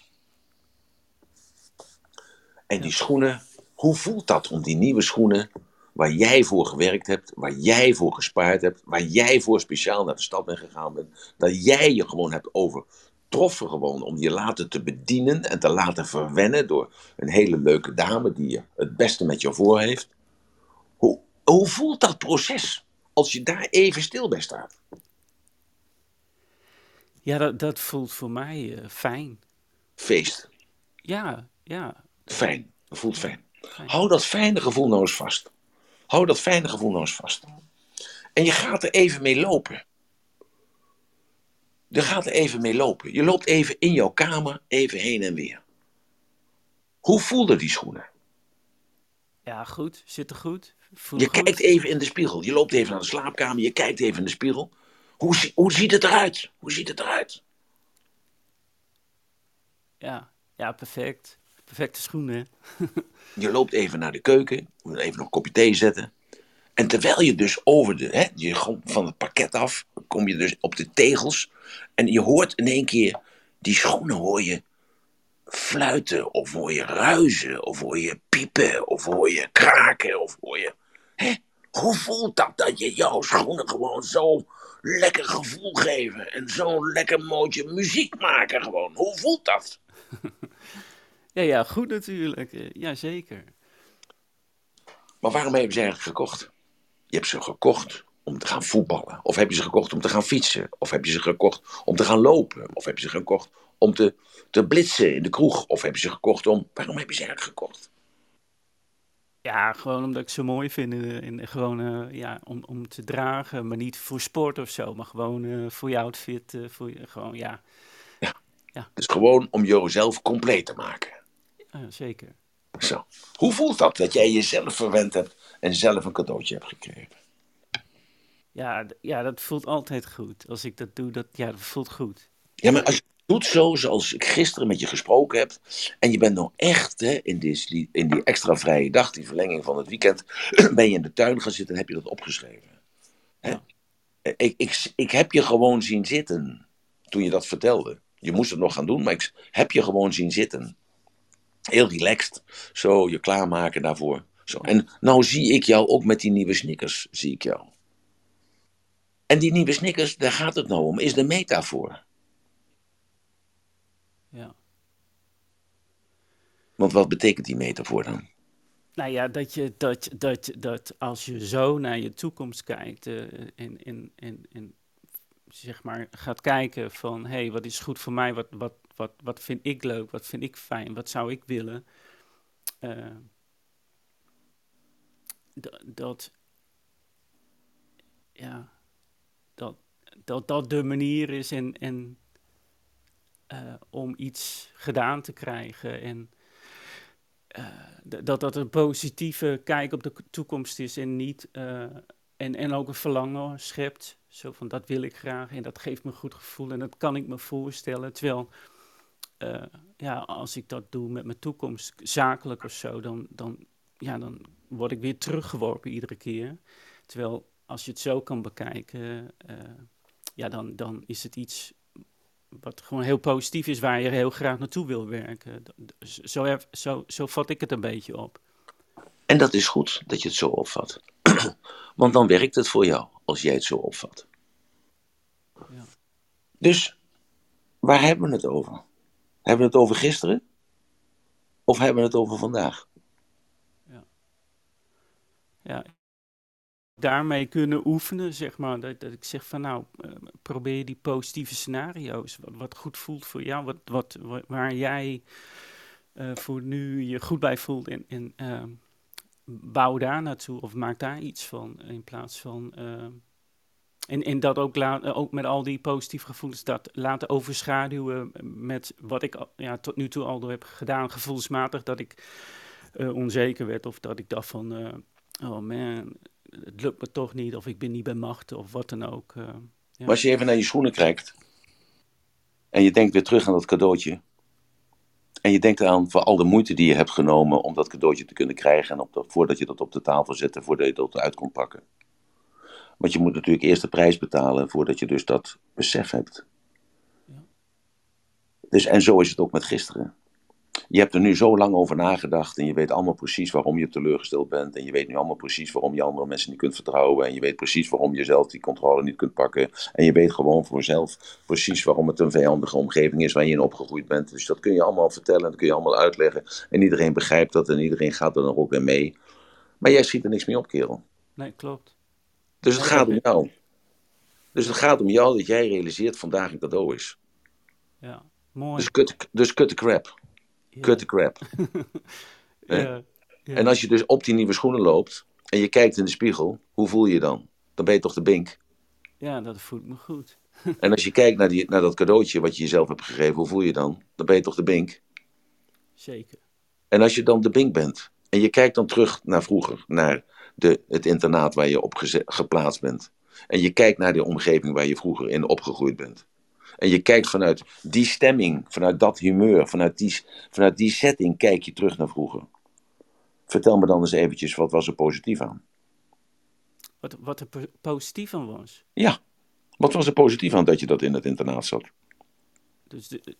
En die schoenen hoe voelt dat om die nieuwe schoenen, waar jij voor gewerkt hebt, waar jij voor gespaard hebt, waar jij voor speciaal naar de stad bent gegaan bent, dat jij je gewoon hebt overtroffen gewoon om je laten te bedienen en te laten verwennen door een hele leuke dame die je het beste met je voor heeft. Hoe, hoe voelt dat proces? als je daar even stil bij staat? Ja, dat, dat voelt voor mij uh, fijn. Feest. Ja, ja. Fijn. Dat voelt fijn. Fijn. Hou dat fijne gevoel nou eens vast. Hou dat fijne gevoel nou eens vast. En je gaat er even mee lopen. Je gaat er even mee lopen. Je loopt even in jouw kamer, even heen en weer. Hoe voelden die schoenen? Ja, goed. Zitten goed. Voel je kijkt even in de spiegel. Je loopt even naar de slaapkamer. Je kijkt even in de spiegel. Hoe, hoe ziet het eruit? Hoe ziet het eruit? Ja, ja perfect. Perfecte schoenen. [LAUGHS] je loopt even naar de keuken. Even nog een kopje thee zetten. En terwijl je dus over de, hè, je van het pakket af, kom je dus op de tegels. En je hoort in één keer, die schoenen hoor je fluiten, of hoor je ruizen, of hoor je piepen, of hoor je kraken, of hoor je... Hè? Hoe voelt dat, dat je jouw schoenen gewoon zo lekker gevoel geven en zo'n lekker mootje muziek maken gewoon? Hoe voelt dat? [LAUGHS] Ja, ja, goed natuurlijk. Eh, ja, zeker. Maar waarom heb je ze eigenlijk gekocht? Je hebt ze gekocht om te gaan voetballen. Of heb je ze gekocht om te gaan fietsen. Of heb je ze gekocht om te gaan lopen. Of heb je ze gekocht om te, te blitsen in de kroeg. Of heb je ze gekocht om... Waarom heb je ze eigenlijk gekocht? Ja, gewoon omdat ik ze mooi vind. En gewoon uh, ja, om, om te dragen. Maar niet voor sport of zo. Maar gewoon uh, voor je outfit. Uh, voor je, gewoon, ja. ja. ja. Dus gewoon om jezelf compleet te maken. Ja, zeker. Zo. Hoe voelt dat, dat jij jezelf verwend hebt en zelf een cadeautje hebt gekregen? Ja, ja, dat voelt altijd goed. Als ik dat doe, dat, ja, dat voelt goed. Ja, maar als je doet zo zoals ik gisteren met je gesproken heb, en je bent nou echt hè, in, die, in die extra vrije dag, die verlenging van het weekend, [CLEARS THROAT] ben je in de tuin gaan zitten en heb je dat opgeschreven. Hè? Ik, ik, ik heb je gewoon zien zitten toen je dat vertelde. Je moest het nog gaan doen, maar ik heb je gewoon zien zitten. Heel relaxed. Zo je klaarmaken daarvoor. Zo. En nou zie ik jou ook met die nieuwe sneakers, zie ik jou. En die nieuwe sneakers, daar gaat het nou om, is de metafoor. Ja. Want wat betekent die metafoor dan? Nou ja, dat, je, dat, dat, dat als je zo naar je toekomst kijkt uh, en, en, en, en zeg maar gaat kijken van hé, hey, wat is goed voor mij, wat, wat, wat, wat vind ik leuk, wat vind ik fijn, wat zou ik willen. Uh, dat, ja, dat, dat dat de manier is en, en uh, om iets gedaan te krijgen en uh, dat dat een positieve kijk op de toekomst is en niet en, en ook een verlangen schept. Zo van dat wil ik graag en dat geeft me een goed gevoel en dat kan ik me voorstellen. Terwijl uh, ja, als ik dat doe met mijn toekomst, zakelijk of zo, dan, dan, ja, dan word ik weer teruggeworpen iedere keer. Terwijl als je het zo kan bekijken, uh, ja, dan, dan is het iets wat gewoon heel positief is, waar je heel graag naartoe wil werken. Zo, zo, zo vat ik het een beetje op. En dat is goed dat je het zo opvat. [CLEARS THROAT] Want dan werkt het voor jou als jij het zo opvat. Ja. Dus waar hebben we het over? Hebben we het over gisteren? Of hebben we het over vandaag? Ja. ja. Daarmee kunnen oefenen, zeg maar. Dat, dat ik zeg van nou, uh, probeer die positieve scenario's. Wat, wat, goed voelt voor jou. Wat, wat, waar jij uh, voor nu je goed bij voelt. En, uh, bouw daar naartoe. Of maak daar iets van. In plaats van en, en dat ook, laat, ook met al die positieve gevoelens, dat laten overschaduwen met wat ik ja, tot nu toe al heb gedaan, gevoelsmatig, dat ik uh, onzeker werd of dat ik dacht van, uh, oh man, het lukt me toch niet of ik ben niet bij macht of wat dan ook. Uh, ja. Maar als je even naar je schoenen kijkt en je denkt weer terug aan dat cadeautje en je denkt aan voor al de moeite die je hebt genomen om dat cadeautje te kunnen krijgen en op voordat je dat op de tafel zette, voordat je dat uit kon pakken. Want je moet natuurlijk eerst de prijs betalen voordat je dus dat besef hebt. Ja. Dus, en zo is het ook met gisteren. Je hebt er nu zo lang over nagedacht en je weet allemaal precies waarom je teleurgesteld bent. En je weet nu allemaal precies waarom je andere mensen niet kunt vertrouwen. En je weet precies waarom je zelf die controle niet kunt pakken. En je weet gewoon voor jezelf precies waarom het een vijandige omgeving is waar je in opgegroeid bent. Dus dat kun je allemaal vertellen, dat kun je allemaal uitleggen. En iedereen begrijpt dat en iedereen gaat er dan ook weer mee. Maar jij schiet er niks mee op, kerel. Nee, klopt. Dus het gaat om jou. Dus het gaat om jou dat jij realiseert vandaag een cadeau is. Ja, mooi. Dus kut, dus kut de crap. Kut de crap. [LAUGHS] Ja. En als je dus op die nieuwe schoenen loopt en je kijkt in de spiegel, hoe voel je je dan? Dan ben je toch de bink. ja, dat voelt me goed. [LAUGHS] En als je kijkt naar, die, naar dat cadeautje wat je jezelf hebt gegeven, hoe voel je je dan? Dan ben je toch de bink. Zeker. En als je dan de bink bent en je kijkt dan terug naar vroeger, naar de, het internaat waar je op geze- geplaatst bent. En je kijkt naar de omgeving waar je vroeger in opgegroeid bent. En je kijkt vanuit die stemming, vanuit dat humeur, vanuit die, vanuit die setting, kijk je terug naar vroeger. Vertel me dan eens eventjes, wat was er positief aan? Wat, wat er po- positief aan was. Ja, wat was er positief aan dat je dat in het internaat zat? Dus, de-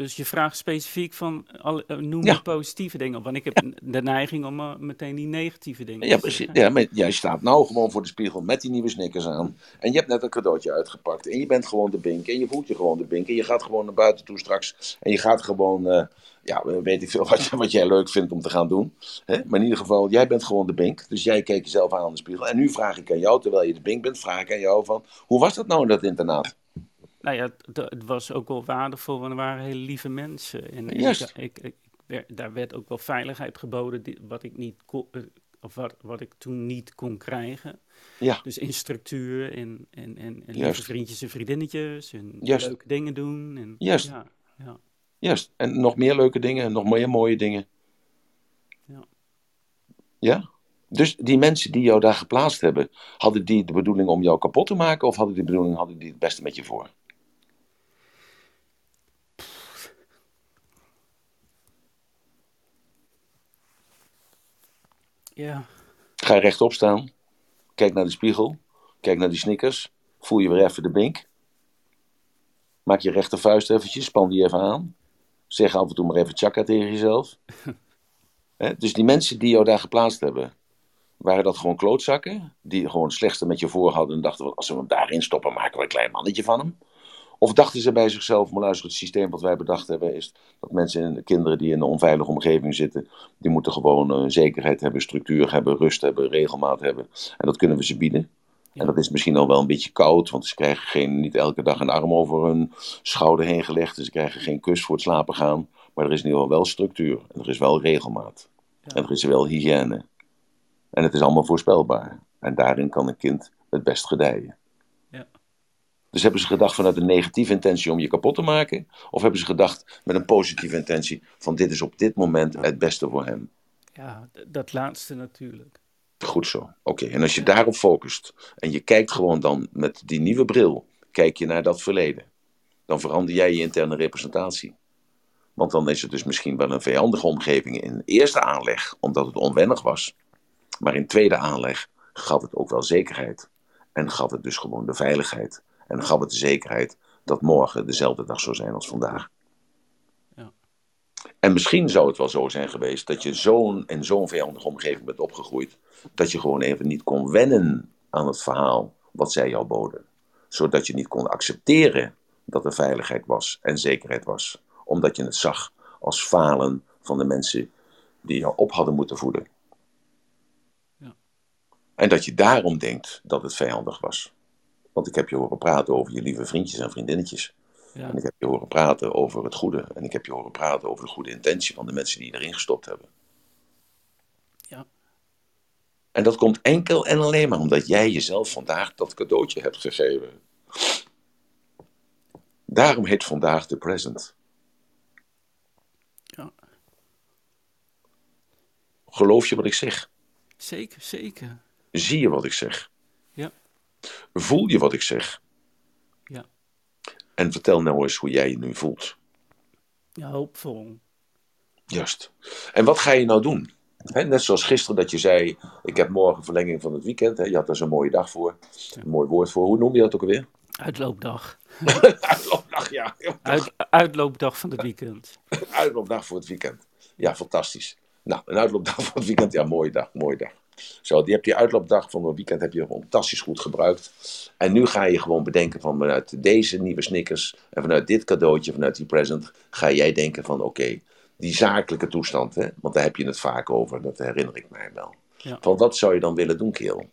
dus je vraagt specifiek van, eh, noem Ja. positieve dingen op. Want ik heb de neiging om eh, meteen die negatieve dingen Ja, te. Ja, maar jij staat nou gewoon voor de spiegel met die nieuwe snickers aan. En je hebt net een cadeautje uitgepakt. En je bent gewoon de bink. En je voelt je gewoon de bink. En je gaat gewoon naar buiten toe straks. En je gaat gewoon, eh, ja, weet ik veel wat, je- [LAUGHS] wat jij leuk vindt om te gaan doen. Hè? Maar in ieder geval, jij bent gewoon de bink. Dus jij keek jezelf aan in de spiegel. En nu vraag ik aan jou, terwijl je de bink bent, vraag ik aan jou van... Hoe was dat nou in dat internaat? Nou ja, het, het was ook wel waardevol, want er waren hele lieve mensen. En, en Juist. ik, ik, daar werd ook wel veiligheid geboden, die- wat ik niet kon, eh, of wat, wat ik toen niet kon krijgen. Ja, Dus in structuur en, en, en, en lieve vriendjes en vriendinnetjes en Juist. leuke dingen doen. En, Juist. Ja, ja, juist. En nog meer leuke dingen. Nog meer mooie dingen. ja. Ja? Dus die mensen die jou daar geplaatst hebben, hadden die de bedoeling om jou kapot te maken? Of hadden die de bedoeling, hadden die het beste met je voor? Ja. Ga rechtop staan. Kijk naar de spiegel. Kijk naar die snickers. Voel je weer even de bink. Maak je rechtervuist eventjes. Span die even aan. Zeg af en toe maar even tjaka tegen jezelf. [LAUGHS] Dus die mensen die jou daar geplaatst hebben, waren dat gewoon klootzakken? Die gewoon het slechtste met je voor hadden en dachten, als we hem daarin stoppen, maken we een klein mannetje van hem? Of dachten ze bij zichzelf, maar luister, het systeem wat wij bedacht hebben is dat mensen en kinderen die in een onveilige omgeving zitten, die moeten gewoon eh, zekerheid hebben, structuur hebben, rust hebben, regelmaat hebben. En dat kunnen we ze bieden. En dat is misschien al wel een beetje koud, want ze krijgen geen, niet elke dag een arm over hun schouder heen gelegd. En ze krijgen geen kus voor het slapen gaan. Maar er is in ieder geval wel structuur. En er is wel regelmaat. Ja. En er is wel hygiëne. En het is allemaal voorspelbaar. En daarin kan een kind het best gedijen. Dus hebben ze gedacht vanuit een negatieve intentie om je kapot te maken? Of hebben ze gedacht met een positieve intentie van dit is op dit moment het beste voor hem? Ja, dat laatste natuurlijk. Goed zo. Oké, en als je daarop focust en je kijkt gewoon dan met die nieuwe bril, kijk je naar dat verleden, dan verander jij je interne representatie. Want dan is het dus misschien wel een vijandige omgeving in eerste aanleg, omdat het onwennig was. Maar in tweede aanleg gaf het ook wel zekerheid. En gaf het dus gewoon de veiligheid. En gaf het de zekerheid dat morgen dezelfde dag zou zijn als vandaag. Ja. En misschien zou het wel zo zijn geweest dat je zo'n in zo'n vijandige omgeving bent opgegroeid, dat je gewoon even niet kon wennen aan het verhaal wat zij jou boden. Zodat je niet kon accepteren dat er veiligheid was en zekerheid was. Omdat je het zag als falen van de mensen die jou op hadden moeten voeden. Ja. En dat je daarom denkt dat het vijandig was. Want ik heb je horen praten over je lieve vriendjes en vriendinnetjes. Ja, En ik heb je horen praten over het goede. En ik heb je horen praten over de goede intentie van de mensen die erin gestopt hebben. ja, En dat komt enkel en alleen maar omdat jij jezelf vandaag dat cadeautje hebt gegeven. Daarom heet vandaag de present. ja. Geloof je wat ik zeg? Zeker, zeker. Zie je wat ik zeg? Voel je wat ik zeg? ja. En vertel nou eens hoe jij je nu voelt. Ja, hoopvol. Juist. En wat ga je nou doen? Net zoals gisteren dat je zei, ik heb morgen verlenging van het weekend. Je had daar zo'n mooie dag voor. Een mooi woord voor. Hoe noem je dat ook alweer? Uitloopdag. [LAUGHS] Uitloopdag, ja. Uit, uitloopdag van het weekend. Uitloopdag voor het weekend. Ja, fantastisch. Nou, een uitloopdag voor het weekend. Ja, mooie dag, mooie dag. Zo, die heb je uitloopdag van het weekend heb je fantastisch goed gebruikt. En nu ga je gewoon bedenken van vanuit deze nieuwe snickers en vanuit dit cadeautje, vanuit die present, ga jij denken van oké, die zakelijke toestand, hè, want daar heb je het vaak over, dat herinner ik mij wel. Ja. Van wat zou je dan willen doen, kerel?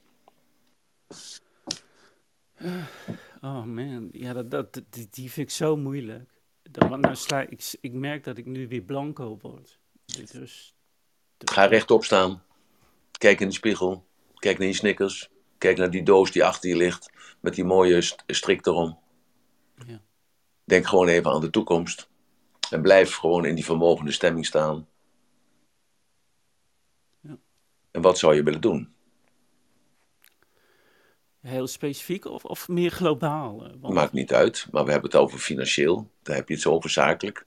oh man, ja, dat, dat, die, die vind ik zo moeilijk. Dat, want nou sla, ik, ik merk dat ik nu weer blanco word. Dus, dus, Ga rechtop staan. Kijk in de spiegel. Kijk naar je snickers. Kijk naar die doos die achter je ligt. Met die mooie st- strik erom. Ja. Denk gewoon even aan de toekomst. En blijf gewoon in die vermogende stemming staan. Ja. En wat zou je willen doen? heel specifiek of, of meer globaal? eh, want- Maakt niet uit, maar we hebben het over financieel. Daar heb je het zo over zakelijk.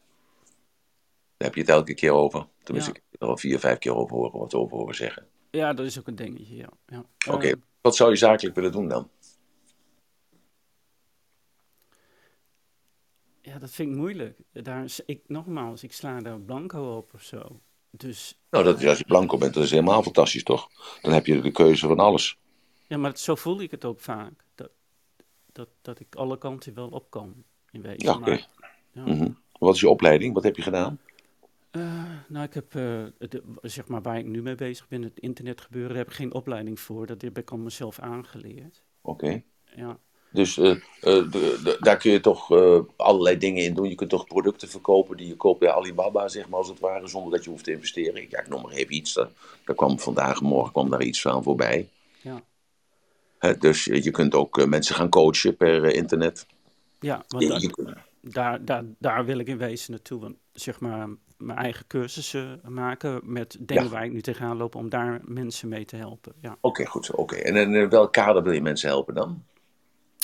Daar heb je het elke keer over. Tenminste, Ja. ik heb er al vier, vijf keer over horen wat over horen zeggen. Ja, dat is ook een dingetje, ja. ja. Oké, Eh, wat zou je zakelijk willen doen dan? ja, dat vind ik moeilijk. Daar is, ik, nogmaals, ik sla daar blanco op of zo. Dus, Nou, dat als je blanco bent, dat is helemaal fantastisch, toch? Dan heb je de keuze van alles. ja, maar zo voel ik het ook vaak. Dat, dat, dat ik alle kanten wel op kan, in wezen. Ja, oké. Ja. Mhm. Wat is je opleiding? Wat heb je gedaan? Eh, nou, ik heb, eh, de, zeg maar, waar ik nu mee bezig ben, het internetgebeuren, daar heb ik geen opleiding voor. Dat heb ik al mezelf aangeleerd. Oké. Ja, Dus eh, de- de- daar kun je toch allerlei dingen in doen. Je kunt toch producten verkopen die je koopt bij Alibaba, zeg maar, als het ware, zonder dat je hoeft te investeren. Ja, ik noem maar even iets. Daar, kwam vandaag, morgen kwam daar iets van voorbij. ja. Hè, dus je kunt ook mensen gaan coachen per internet. ja want daar, kunt- daar, daar, daar wil ik in wezen naartoe. Want zeg maar, mijn eigen cursussen maken met dingen Ja. waar ik nu tegenaan loop, om daar mensen mee te helpen. Ja, Oké, goed. Oké. En in eh, welk kader wil je mensen helpen dan?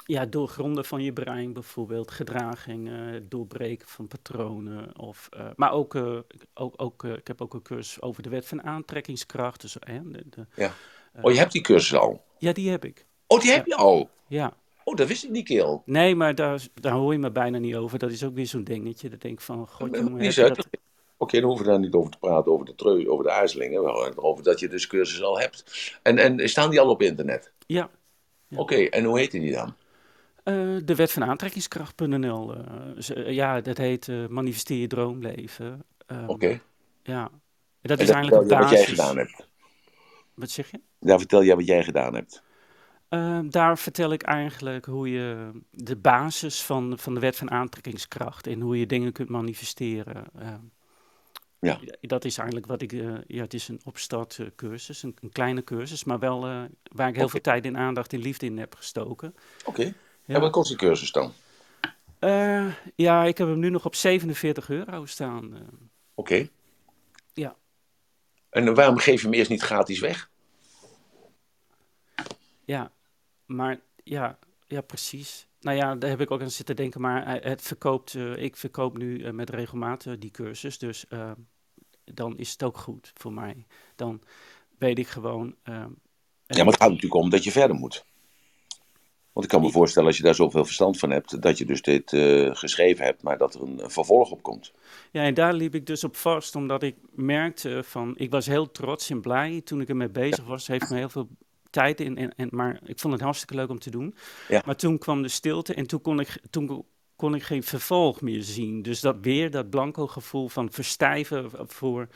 ja doorgronden van je brein bijvoorbeeld, gedragingen, het doorbreken van patronen. Of, eh, maar ook, eh, ook, ook eh, ik heb ook een cursus over de wet van aantrekkingskracht. Dus, eh, de, de, Ja. Oh, je hebt die cursus al. ja, die heb ik. Oh, die heb je al. Ja. Oh, dat wist ik niet, Keel. Nee, maar daar, daar hoor je me bijna niet over. Dat is ook weer zo'n dingetje. Dat denk ik van, god jongen, heb je dat... Oké, dan hoeven we daar niet over te praten, over de, treu, over de aarzelingen. Wel, over dat je dus cursus al hebt. En, en staan die al op internet? Ja, Ja. Oké, en hoe heet die dan? eh, de wet van aantrekkingskracht.nl. eh, ze- eh, ja, dat heet eh, manifesteer je droomleven. Ehm, Oké. Ja. Dat En is eigenlijk een je wat jij basis. gedaan hebt. Wat zeg je? Daar vertel jij wat jij gedaan hebt. Ehm, daar vertel ik eigenlijk hoe je de basis van, van de wet van aantrekkingskracht en hoe je dingen kunt manifesteren. Ja. Dat is eigenlijk wat ik. eh, ja, het is een opstartcursus, een, een kleine cursus, maar wel eh, waar ik heel veel tijd en aandacht en liefde in heb gestoken. Oké. Ja. En wat kost die cursus dan? Eh, ja, ik heb hem nu nog op 47 euro staan. Oké. Ja. En waarom geef je hem eerst niet gratis weg? Ja, maar ja, ja, precies. Nou ja, daar heb ik ook aan zitten denken, maar het verkoopt, ik verkoop nu met regelmaat die cursus, dus dan is het ook goed voor mij. Dan weet ik gewoon. eh, Ja, maar het gaat natuurlijk om dat je verder moet. Want ik kan me voorstellen, als je daar zoveel verstand van hebt, dat je dus dit eh, geschreven hebt, maar dat er een, een vervolg op komt. Ja, en daar liep ik dus op vast, omdat ik merkte van, ik was heel trots en blij toen ik ermee bezig was. Heeft me heel veel tijd in, en, en, maar ik vond het hartstikke leuk om te doen. Ja. Maar toen kwam de stilte en toen kon ik, toen kon ik geen vervolg meer zien. Dus dat weer, dat blanco gevoel van verstijven voor,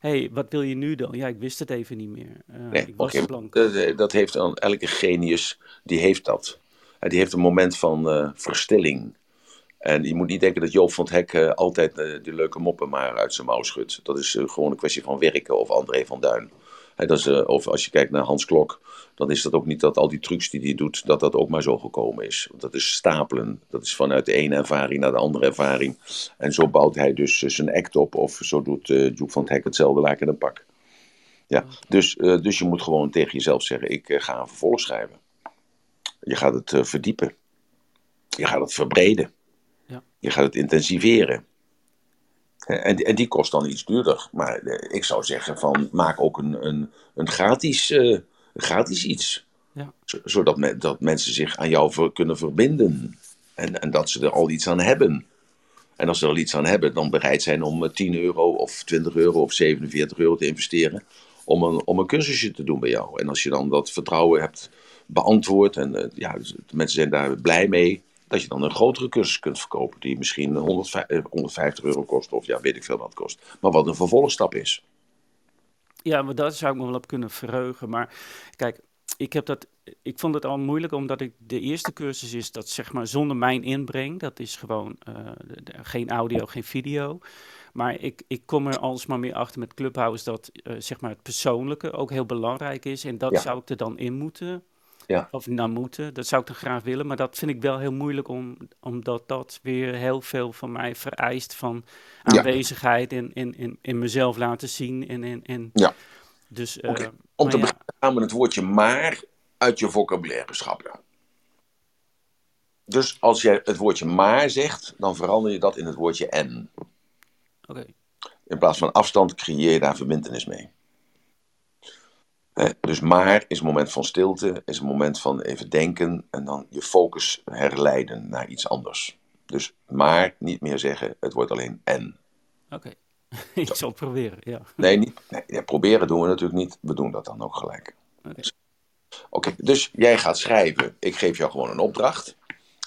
hé, hey, wat wil je nu dan? Ja, ik wist het even niet meer. Eh, Nee, ik was oké. blanco. Dat, dat heeft dan elke genius, die heeft dat. En die heeft een moment van eh, verstilling. En je moet niet denken dat Joop van het Hek eh, altijd eh, die leuke moppen maar uit zijn mouw schudt. Dat is eh, gewoon een kwestie van werken of André van Duin. Hè, dat is, eh, of als je kijkt naar Hans Klok, dan is dat ook niet dat al die trucs die hij doet, dat dat ook maar zo gekomen is. Want dat is stapelen. Dat is vanuit de ene ervaring naar de andere ervaring. En zo bouwt hij dus eh, zijn act op. Of zo doet eh Joep van het Hek hetzelfde laken in een pak. Ja, dus, dus je moet gewoon tegen jezelf zeggen: ik ga een vervolg schrijven. Je gaat het verdiepen. Je gaat het verbreden. Ja. Je gaat het intensiveren. Eh, En, en die kost dan iets duurder. Maar eh, ik zou zeggen: van, maak ook een, een, een gratis, eh, gratis iets. Ja. Zo- Zodat me- dat mensen zich aan jou ver- kunnen verbinden. En, en dat ze er al iets aan hebben. En als ze er al iets aan hebben, dan bereid zijn om eh, 10 euro of 20 euro of 47 euro te investeren. Om een, om een cursusje te doen bij jou. En als je dan dat vertrouwen hebt beantwoord. En eh, ja, dus de mensen zijn daar blij mee. Dat je dan een grotere cursus kunt verkopen. Die misschien 150, eh, 150 euro kost. Of ja, weet ik veel wat kost. Maar wat een vervolgstap is. Ja, maar daar zou ik me wel op kunnen verheugen. Maar kijk, ik heb dat ik vond het al moeilijk omdat ik de eerste cursus is dat zeg maar zonder mijn inbreng. Dat is gewoon uh, geen audio, geen video. Maar ik, ik kom er alsmaar meer achter met Clubhouse dat uh, zeg maar het persoonlijke ook heel belangrijk is. En dat Ja. zou ik er dan in moeten. Ja. Of nou moeten, dat zou ik dan graag willen. Maar dat vind ik wel heel moeilijk om, omdat dat weer heel veel van mij vereist van aanwezigheid en in, in, in mezelf laten zien. En, en, en, Ja. Dus, eh, Om te beginnen gaan we het woordje maar uit je vocabulaire schrappen. Dus als jij het woordje maar zegt, dan verander je dat in het woordje en. Oké. In plaats van afstand creëer je daar verbindenis mee. Dus maar is een moment van stilte, is een moment van even denken en dan je focus herleiden naar iets anders. Dus maar niet meer zeggen, het wordt alleen en. Oké, [LAUGHS] ik zal het proberen, ja. Nee, niet, nee ja, proberen doen we natuurlijk niet, we doen dat dan ook gelijk. Oké. Oké, dus jij gaat schrijven, ik geef jou gewoon een opdracht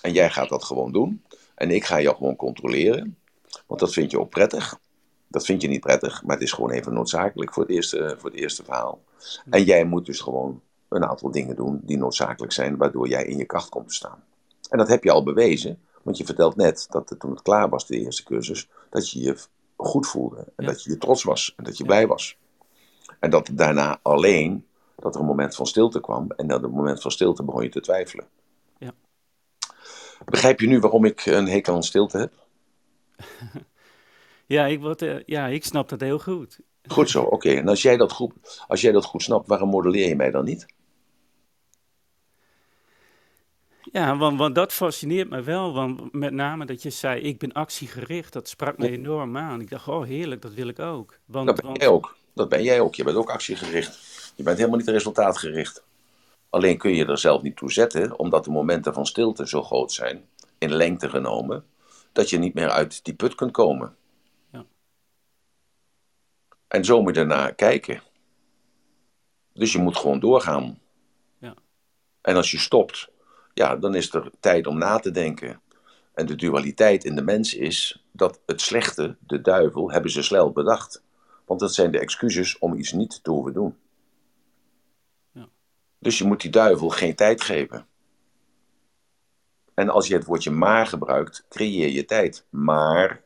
en jij gaat dat gewoon doen en ik ga jou gewoon controleren, want dat vind je ook prettig. Dat vind je niet prettig, maar het is gewoon even noodzakelijk voor het eerste, voor het eerste verhaal. En jij moet dus gewoon een aantal dingen doen die noodzakelijk zijn, waardoor jij in je kracht komt te staan. En dat heb je al bewezen, want je vertelt net dat het, toen het klaar was, de eerste cursus, dat je je goed voelde en Ja. dat je je trots was en dat je Ja. blij was. En dat daarna alleen dat er een moment van stilte kwam en dat op het moment van stilte begon je te twijfelen. Ja. Begrijp je nu waarom ik een hekel aan stilte heb? [LAUGHS] Ja, ik, word, eh, ja, ik snap dat heel goed. Goed zo, oké. En als jij, dat goed, als jij dat goed snapt, waarom modelleer je mij dan niet? Ja, want, want dat fascineert me wel. Want met name dat je zei, ik ben actiegericht. Dat sprak me enorm aan. Ik dacht, oh heerlijk, dat wil ik ook. Want, Dat ben want, jij ook. Dat ben jij ook. Je bent ook actiegericht. Je bent helemaal niet resultaatgericht. Alleen kun je er zelf niet toe zetten, omdat de momenten van stilte zo groot zijn, in lengte genomen, dat je niet meer uit die put kunt komen. En zo moet je ernaar kijken. Dus je moet gewoon doorgaan. Ja. En als je stopt, ja, dan is er tijd om na te denken. En de dualiteit in de mens is dat het slechte, de duivel, hebben ze snel bedacht. Want dat zijn de excuses om iets niet te hoeven doen. Ja. Dus je moet die duivel geen tijd geven. En als je het woordje maar gebruikt, creëer je tijd. Maar,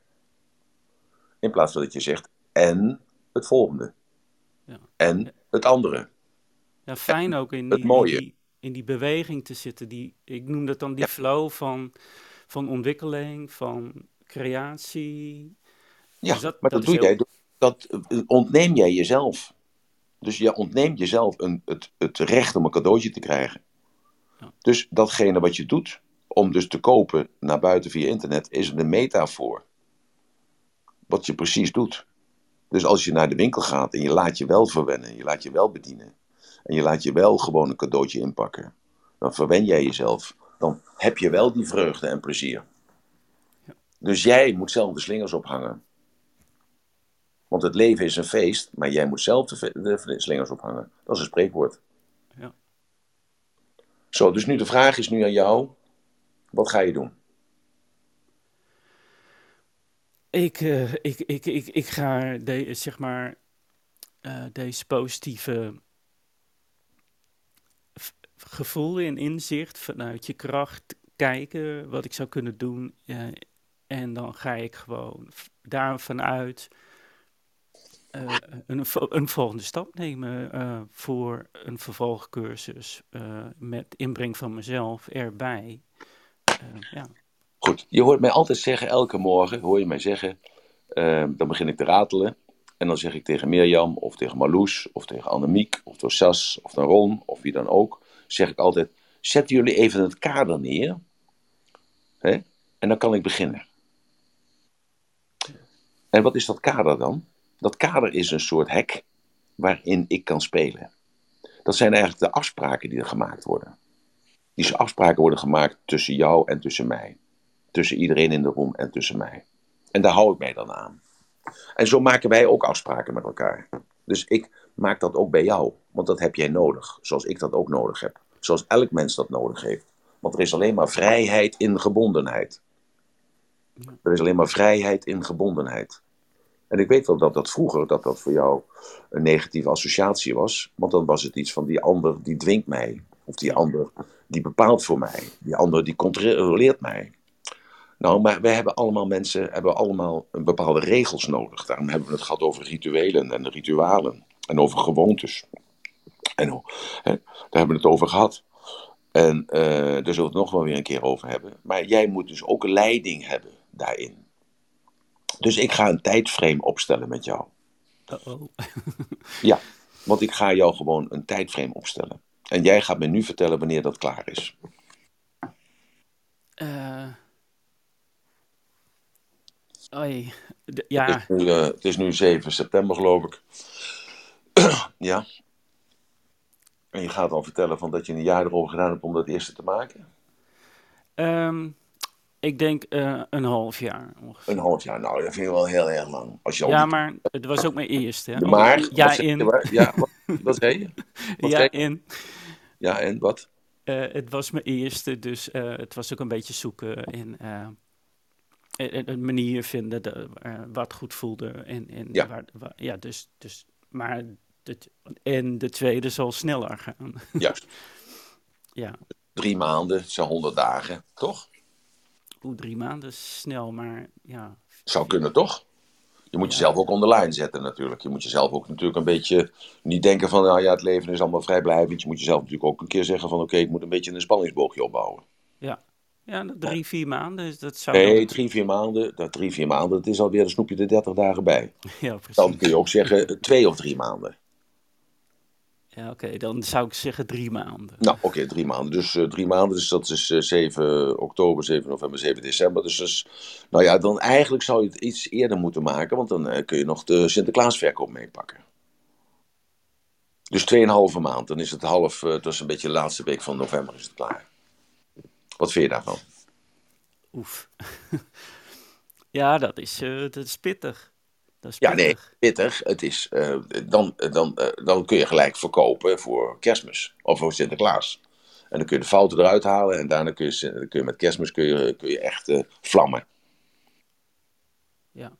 in plaats van dat je zegt en het volgende. Ja. En het andere. ja, fijn ook in het die, in, mooie. die, in die beweging te zitten. Die, ik noem dat dan die Ja. flow van, van ontwikkeling, van creatie. Ja, Dus dat- maar dat doe heel- jij. Dat eh, ontneem jij jezelf. Dus je ontneemt jezelf een, het, het recht om een cadeautje te krijgen. Ja. Dus datgene wat je doet, om dus te kopen naar buiten via internet, is een metafoor. Wat je precies doet. Dus als je naar de winkel gaat en je laat je wel verwennen, je laat je wel bedienen. En je laat je wel gewoon een cadeautje inpakken. Dan verwen jij jezelf. Dan heb je wel die vreugde en plezier. Dus jij moet zelf de slingers ophangen. Want het leven is een feest, maar jij moet zelf de, de slingers ophangen. Dat is een spreekwoord. Ja. Zo, dus nu de vraag is nu aan jou. Wat ga je doen? Ik, eh, ik, ik, ik, ik ga de, zeg maar, eh, deze positieve gevoel en inzicht vanuit je kracht kijken wat ik zou kunnen doen. eh, en dan ga ik gewoon v- daar vanuit eh, een, een volgende stap nemen voor een vervolgcursus met inbreng van mezelf erbij. Ja. Goed, je hoort mij altijd zeggen, elke morgen hoor je mij zeggen, eh, dan begin ik te ratelen. En dan zeg ik tegen Mirjam, of tegen Marloes, of tegen Annemiek, of door Sas, of dan Ron, of wie dan ook, zeg ik altijd, zetten jullie even het kader neer. Hè? En dan kan ik beginnen. En wat is dat kader dan? Dat kader is een soort hek waarin ik kan spelen. Dat zijn eigenlijk de afspraken die er gemaakt worden. Die afspraken worden gemaakt tussen jou en tussen mij. Tussen iedereen in de room en tussen mij. En daar hou ik mij dan aan. En zo maken wij ook afspraken met elkaar. Dus ik maak dat ook bij jou, want dat heb jij nodig. Zoals ik dat ook nodig heb. Zoals elk mens dat nodig heeft. Want er is alleen maar vrijheid in gebondenheid. Er is alleen maar vrijheid in gebondenheid. En ik weet wel dat dat vroeger dat dat voor jou een negatieve associatie was. Want dan was het iets van die ander die dwingt mij. Of die ander, die bepaalt voor mij. Die ander, die controleert mij. Nou, maar wij hebben allemaal mensen, hebben allemaal bepaalde regels nodig. Daarom hebben we het gehad over rituelen en ritualen. En over gewoontes. En hè, daar hebben we het over gehad. En uh, daar zullen we het nog wel weer een keer over hebben. Maar jij moet dus ook leiding hebben daarin. Dus ik ga een tijdframe opstellen met jou. Uh oh. [LAUGHS] ja, want ik ga jou gewoon een tijdframe opstellen. En jij gaat me nu vertellen wanneer dat klaar is. Oei, ja. Het is, nu, uh, het is nu 7 september, geloof ik. [CLEARS THROAT] ja. En je gaat al vertellen van dat je een jaar erover gedaan hebt om dat eerste te maken? Um, ik denk uh, een half jaar ongeveer. Een half jaar, nou dat vind je wel heel erg lang. Als je ja, maar het was ook mijn eerste. Hè? Maar, ja, in. Je, ja, wat, wat zei je? [LAUGHS] Wat ja, zei je? in. Ja, en wat? Uh, het was mijn eerste, dus uh, het was ook een beetje zoeken in een manier vinden de, wat goed voelde. En, en Ja. Waar, waar, ja, dus, dus, maar de, en de tweede zal sneller gaan. Juist. [LAUGHS] ja. Drie maanden, zo'n honderd dagen, toch? Oeh, drie maanden snel, maar ja. Zou kunnen, toch? Je moet jezelf ook onder lijn zetten natuurlijk. Je moet jezelf ook natuurlijk een beetje niet denken van, nou ja, het leven is allemaal vrijblijvend. Je moet jezelf natuurlijk ook een keer zeggen van, oké, ik moet een beetje een spanningsboogje opbouwen. Ja, ja drie, vier maanden, dat zou... Nee, drie, vier maanden, dat drie, vier maanden, dat is alweer, dan snoep je er dertig dagen bij. [LAUGHS] Ja, precies. Dan kun je ook zeggen twee of drie maanden. Ja, oké, okay, dan zou ik zeggen drie maanden. Nou, oké, okay, drie maanden. Dus uh, drie maanden, dus dat is uh, 7 oktober, 7 november, 7 december. Dus, dus nou ja, dan eigenlijk zou je het iets eerder moeten maken, want dan uh, kun je nog de Sinterklaasverkoop meepakken. Dus 2,5 maand, dan is het half, dat is een beetje de laatste week van november is het klaar. Wat vind je daarvan? Oef. [LAUGHS] ja, dat is, uh, dat is pittig. Dat is ja, nee, pittig. Het is, uh, dan, dan, uh, dan kun je gelijk verkopen voor kerstmis of voor Sinterklaas. En dan kun je de fouten eruit halen en daarna kun je, kun je met kerstmis kun je, kun je echt vlammen. Ja.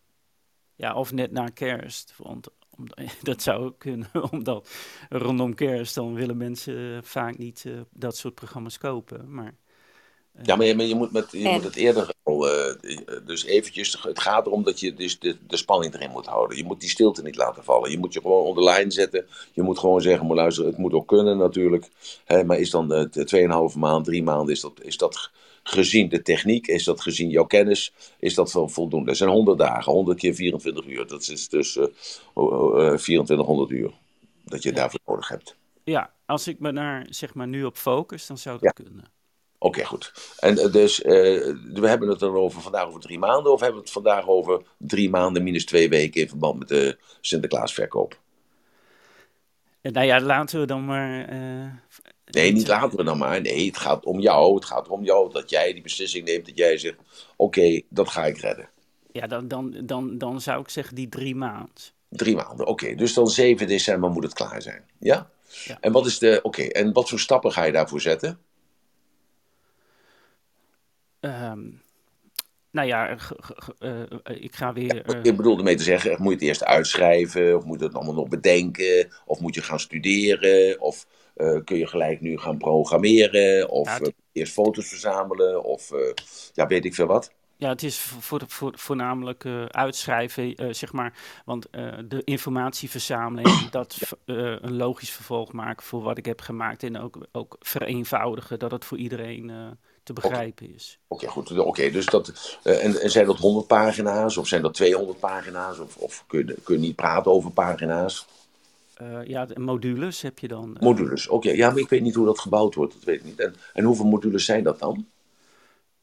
ja, of net na kerst. Want om, [LAUGHS] dat zou kunnen, [LAUGHS] omdat rondom kerst dan willen mensen vaak niet dat soort programma's kopen. Maar ja, maar je, maar je, moet, met, je en... moet het eerder al. Uh, dus eventjes. Het gaat erom dat je dus de, de spanning erin moet houden. Je moet die stilte niet laten vallen. Je moet je gewoon onder lijn zetten. Je moet gewoon zeggen: maar luister, het moet ook kunnen natuurlijk. Hè, maar is dan de, de 2,5 maand, drie maanden. Is dat, is dat gezien de techniek? Is dat gezien jouw kennis? Is dat wel voldoende? Dat zijn 100 dagen, 100 keer 24 uur. Dat is dus uh, uh, 2400 uur. Dat je ja. daarvoor nodig hebt. Ja, als ik me daar zeg maar nu op focus, dan zou dat ja. kunnen. Oké, okay, goed. En dus uh, we hebben het dan over vandaag over drie maanden, of hebben we het vandaag over drie maanden minus twee weken in verband met de Sinterklaasverkoop? Nou ja, laten we dan maar. Uh, nee, niet laten we dan maar. Nee, het gaat om jou. Het gaat om jou dat jij die beslissing neemt. Dat jij zegt: Oké, okay, dat ga ik redden. Ja, dan, dan, dan, dan zou ik zeggen die drie maanden. Drie maanden, oké. Okay. Dus dan 7 december moet het klaar zijn. Ja? ja. En wat is de. Oké, en wat voor stappen ga je daarvoor zetten? Um, nou ja, uh, ik ga weer. Ik bedoelde mee te zeggen, moet je het eerst uitschrijven? Of moet je het allemaal nog bedenken? Of moet je gaan studeren? Of uh, kun je gelijk nu gaan programmeren? Of ja, het... eerst foto's verzamelen? Of ja, weet ik veel wat? Ja, het is voor, voor, voornamelijk uh, uitschrijven, uh, zeg maar. Want uh, de informatie verzamelen en [COUGHS] dat een logisch vervolg maken voor wat ik heb gemaakt. En ook, ook vereenvoudigen, dat het voor iedereen te begrijpen okay. is. Oké, okay, goed. Oké, okay, dus dat. En, en, zijn dat 100 pagina's of zijn dat 200 pagina's? Of, of kun, je, kun je niet praten over pagina's? ja, modules heb je dan. Modules, oké. Ja, maar ik weet niet hoe dat gebouwd wordt, dat weet ik niet. En, en hoeveel modules zijn dat dan?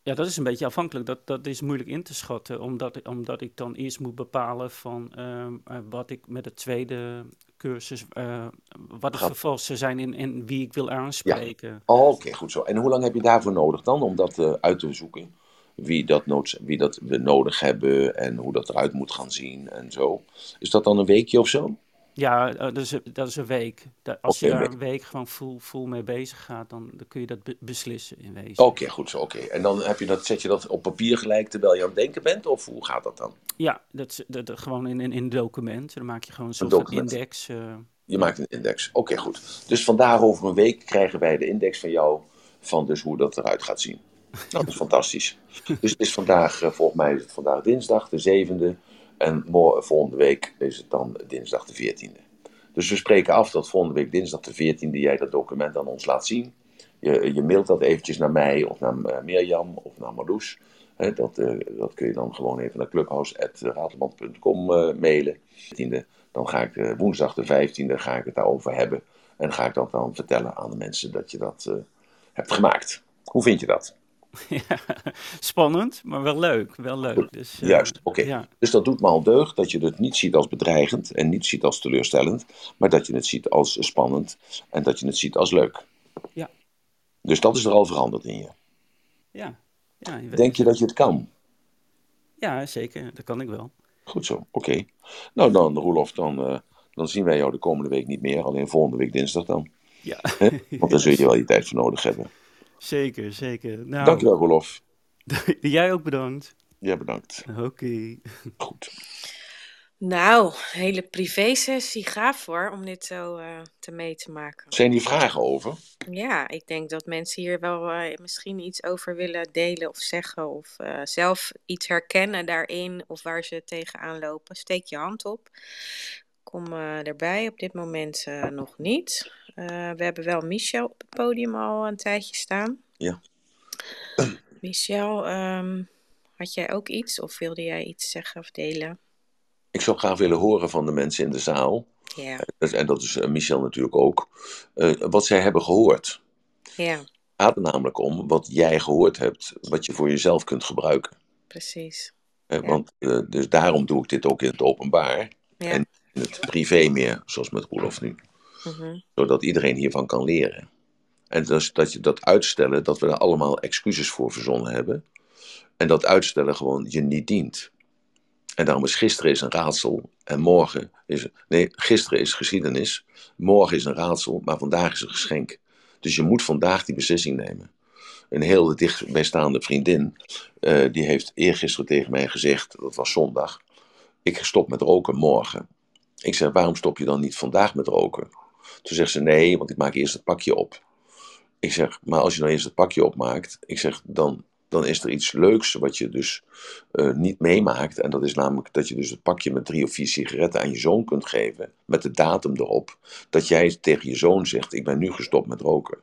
Ja, dat is een beetje afhankelijk. Dat, dat is moeilijk in te schatten, omdat, omdat ik dan eerst moet bepalen van uh, wat ik met de tweede cursus, uh, wat de vervolgens zijn en, en wie ik wil aanspreken. Ja. Oh, Oké, okay, goed zo. En hoe lang heb je daarvoor nodig dan om dat uh, uit te zoeken? Wie dat, nood, wie dat we nodig hebben en hoe dat eruit moet gaan zien en zo. Is dat dan een weekje of zo? Ja, dat is, dat is een week. Als okay, je daar een week gewoon full, full mee bezig gaat, dan, dan kun je dat be beslissen in wezen. Oké, okay, goed zo. Oké. Okay. En dan heb je dat, zet je dat op papier gelijk terwijl je aan het denken bent? Of hoe gaat dat dan? Ja, dat, dat, dat gewoon in, in, in een document. Dan maak je gewoon een soort van index. Uh, Je maakt een index. Oké, goed. Dus vandaag over een week krijgen wij de index van jou van dus hoe dat eruit gaat zien. Nou, dat is [LAUGHS] fantastisch. Dus het is vandaag, eh, volgens mij is het vandaag dinsdag, de zevende. En volgende week is het dan dinsdag de veertiende. Dus we spreken af dat volgende week dinsdag de veertiende jij dat document aan ons laat zien. Je, je mailt dat eventjes naar mij of naar uh, Mirjam of naar Marloes. dat, uh, dat kun je dan gewoon even naar clubhouse.ratelband.com uh, mailen. Dan ga ik woensdag de 15e ga ik het daarover hebben. En ga ik dat dan vertellen aan de mensen dat je dat hebt gemaakt. Hoe vind je dat? [LAUGHS] Ja, spannend, maar wel leuk. Wel leuk. Dus, uh, Juist, oké. Ja. Dus dat doet me al deugd dat je het niet ziet als bedreigend en niet ziet als teleurstellend, maar dat je het ziet als spannend en dat je het ziet als leuk. Ja. Dus dat is er al veranderd in je. Ja. ja je Denk je dat je het kan? Ja, zeker. Dat kan ik wel. Goed zo, oké. Nou dan, Roelof, dan, uh, dan zien wij jou de komende week niet meer, alleen volgende week dinsdag dan. Ja. Want daar zul je wel je tijd voor nodig hebben. Zeker, zeker. Nou, Dankjewel, Rolof. [LAUGHS] Jij ook bedankt. Jij bedankt. Oké. Goed. Nou, hele privé-sessie. Gaaf hoor, om dit zo uh, te mee te maken. Zijn hier vragen over? Ja, ik denk dat mensen hier wel uh, misschien iets over willen delen of zeggen. Of uh, zelf iets herkennen daarin of waar ze tegenaan lopen. Steek je hand op. Kom erbij, op dit moment nog niet. We hebben wel Michel op het podium al een tijdje staan. Ja. [CLEARS THROAT] Michel, um, had jij ook iets of wilde jij iets zeggen of delen? Ik zou graag willen horen van de mensen in de zaal. Ja. En dat is Michel natuurlijk ook. Uh, wat zij hebben gehoord. Ja. Het gaat er namelijk om wat jij gehoord hebt, wat je voor jezelf kunt gebruiken. Precies. Uh, ja. Want uh, dus daarom doe ik dit ook in het openbaar. Ja. En in het privé meer, zoals met Roelof nu. -hmm. Zodat iedereen hiervan kan leren. En dat je dat uitstellen, dat we er allemaal excuses voor verzonnen hebben. En dat uitstellen gewoon je niet dient. En daarom is gisteren is een raadsel en morgen is. Nee, gisteren is geschiedenis, morgen is een raadsel, maar vandaag is een geschenk. Dus je moet vandaag die beslissing nemen. Een heel dichtbijstaande vriendin, uh, die heeft eergisteren tegen mij gezegd, dat was zondag, ik stop met roken morgen. Ik zeg, waarom stop je dan niet vandaag met roken? Toen zegt ze, nee, want ik maak eerst het pakje op. Ik zeg, maar als je dan eerst het pakje opmaakt, ik zeg, dan, dan is er iets leuks wat je dus uh, niet meemaakt. En dat is namelijk dat je dus het pakje met drie of vier sigaretten aan je zoon kunt geven, met de datum erop, dat jij tegen je zoon zegt, ik ben nu gestopt met roken.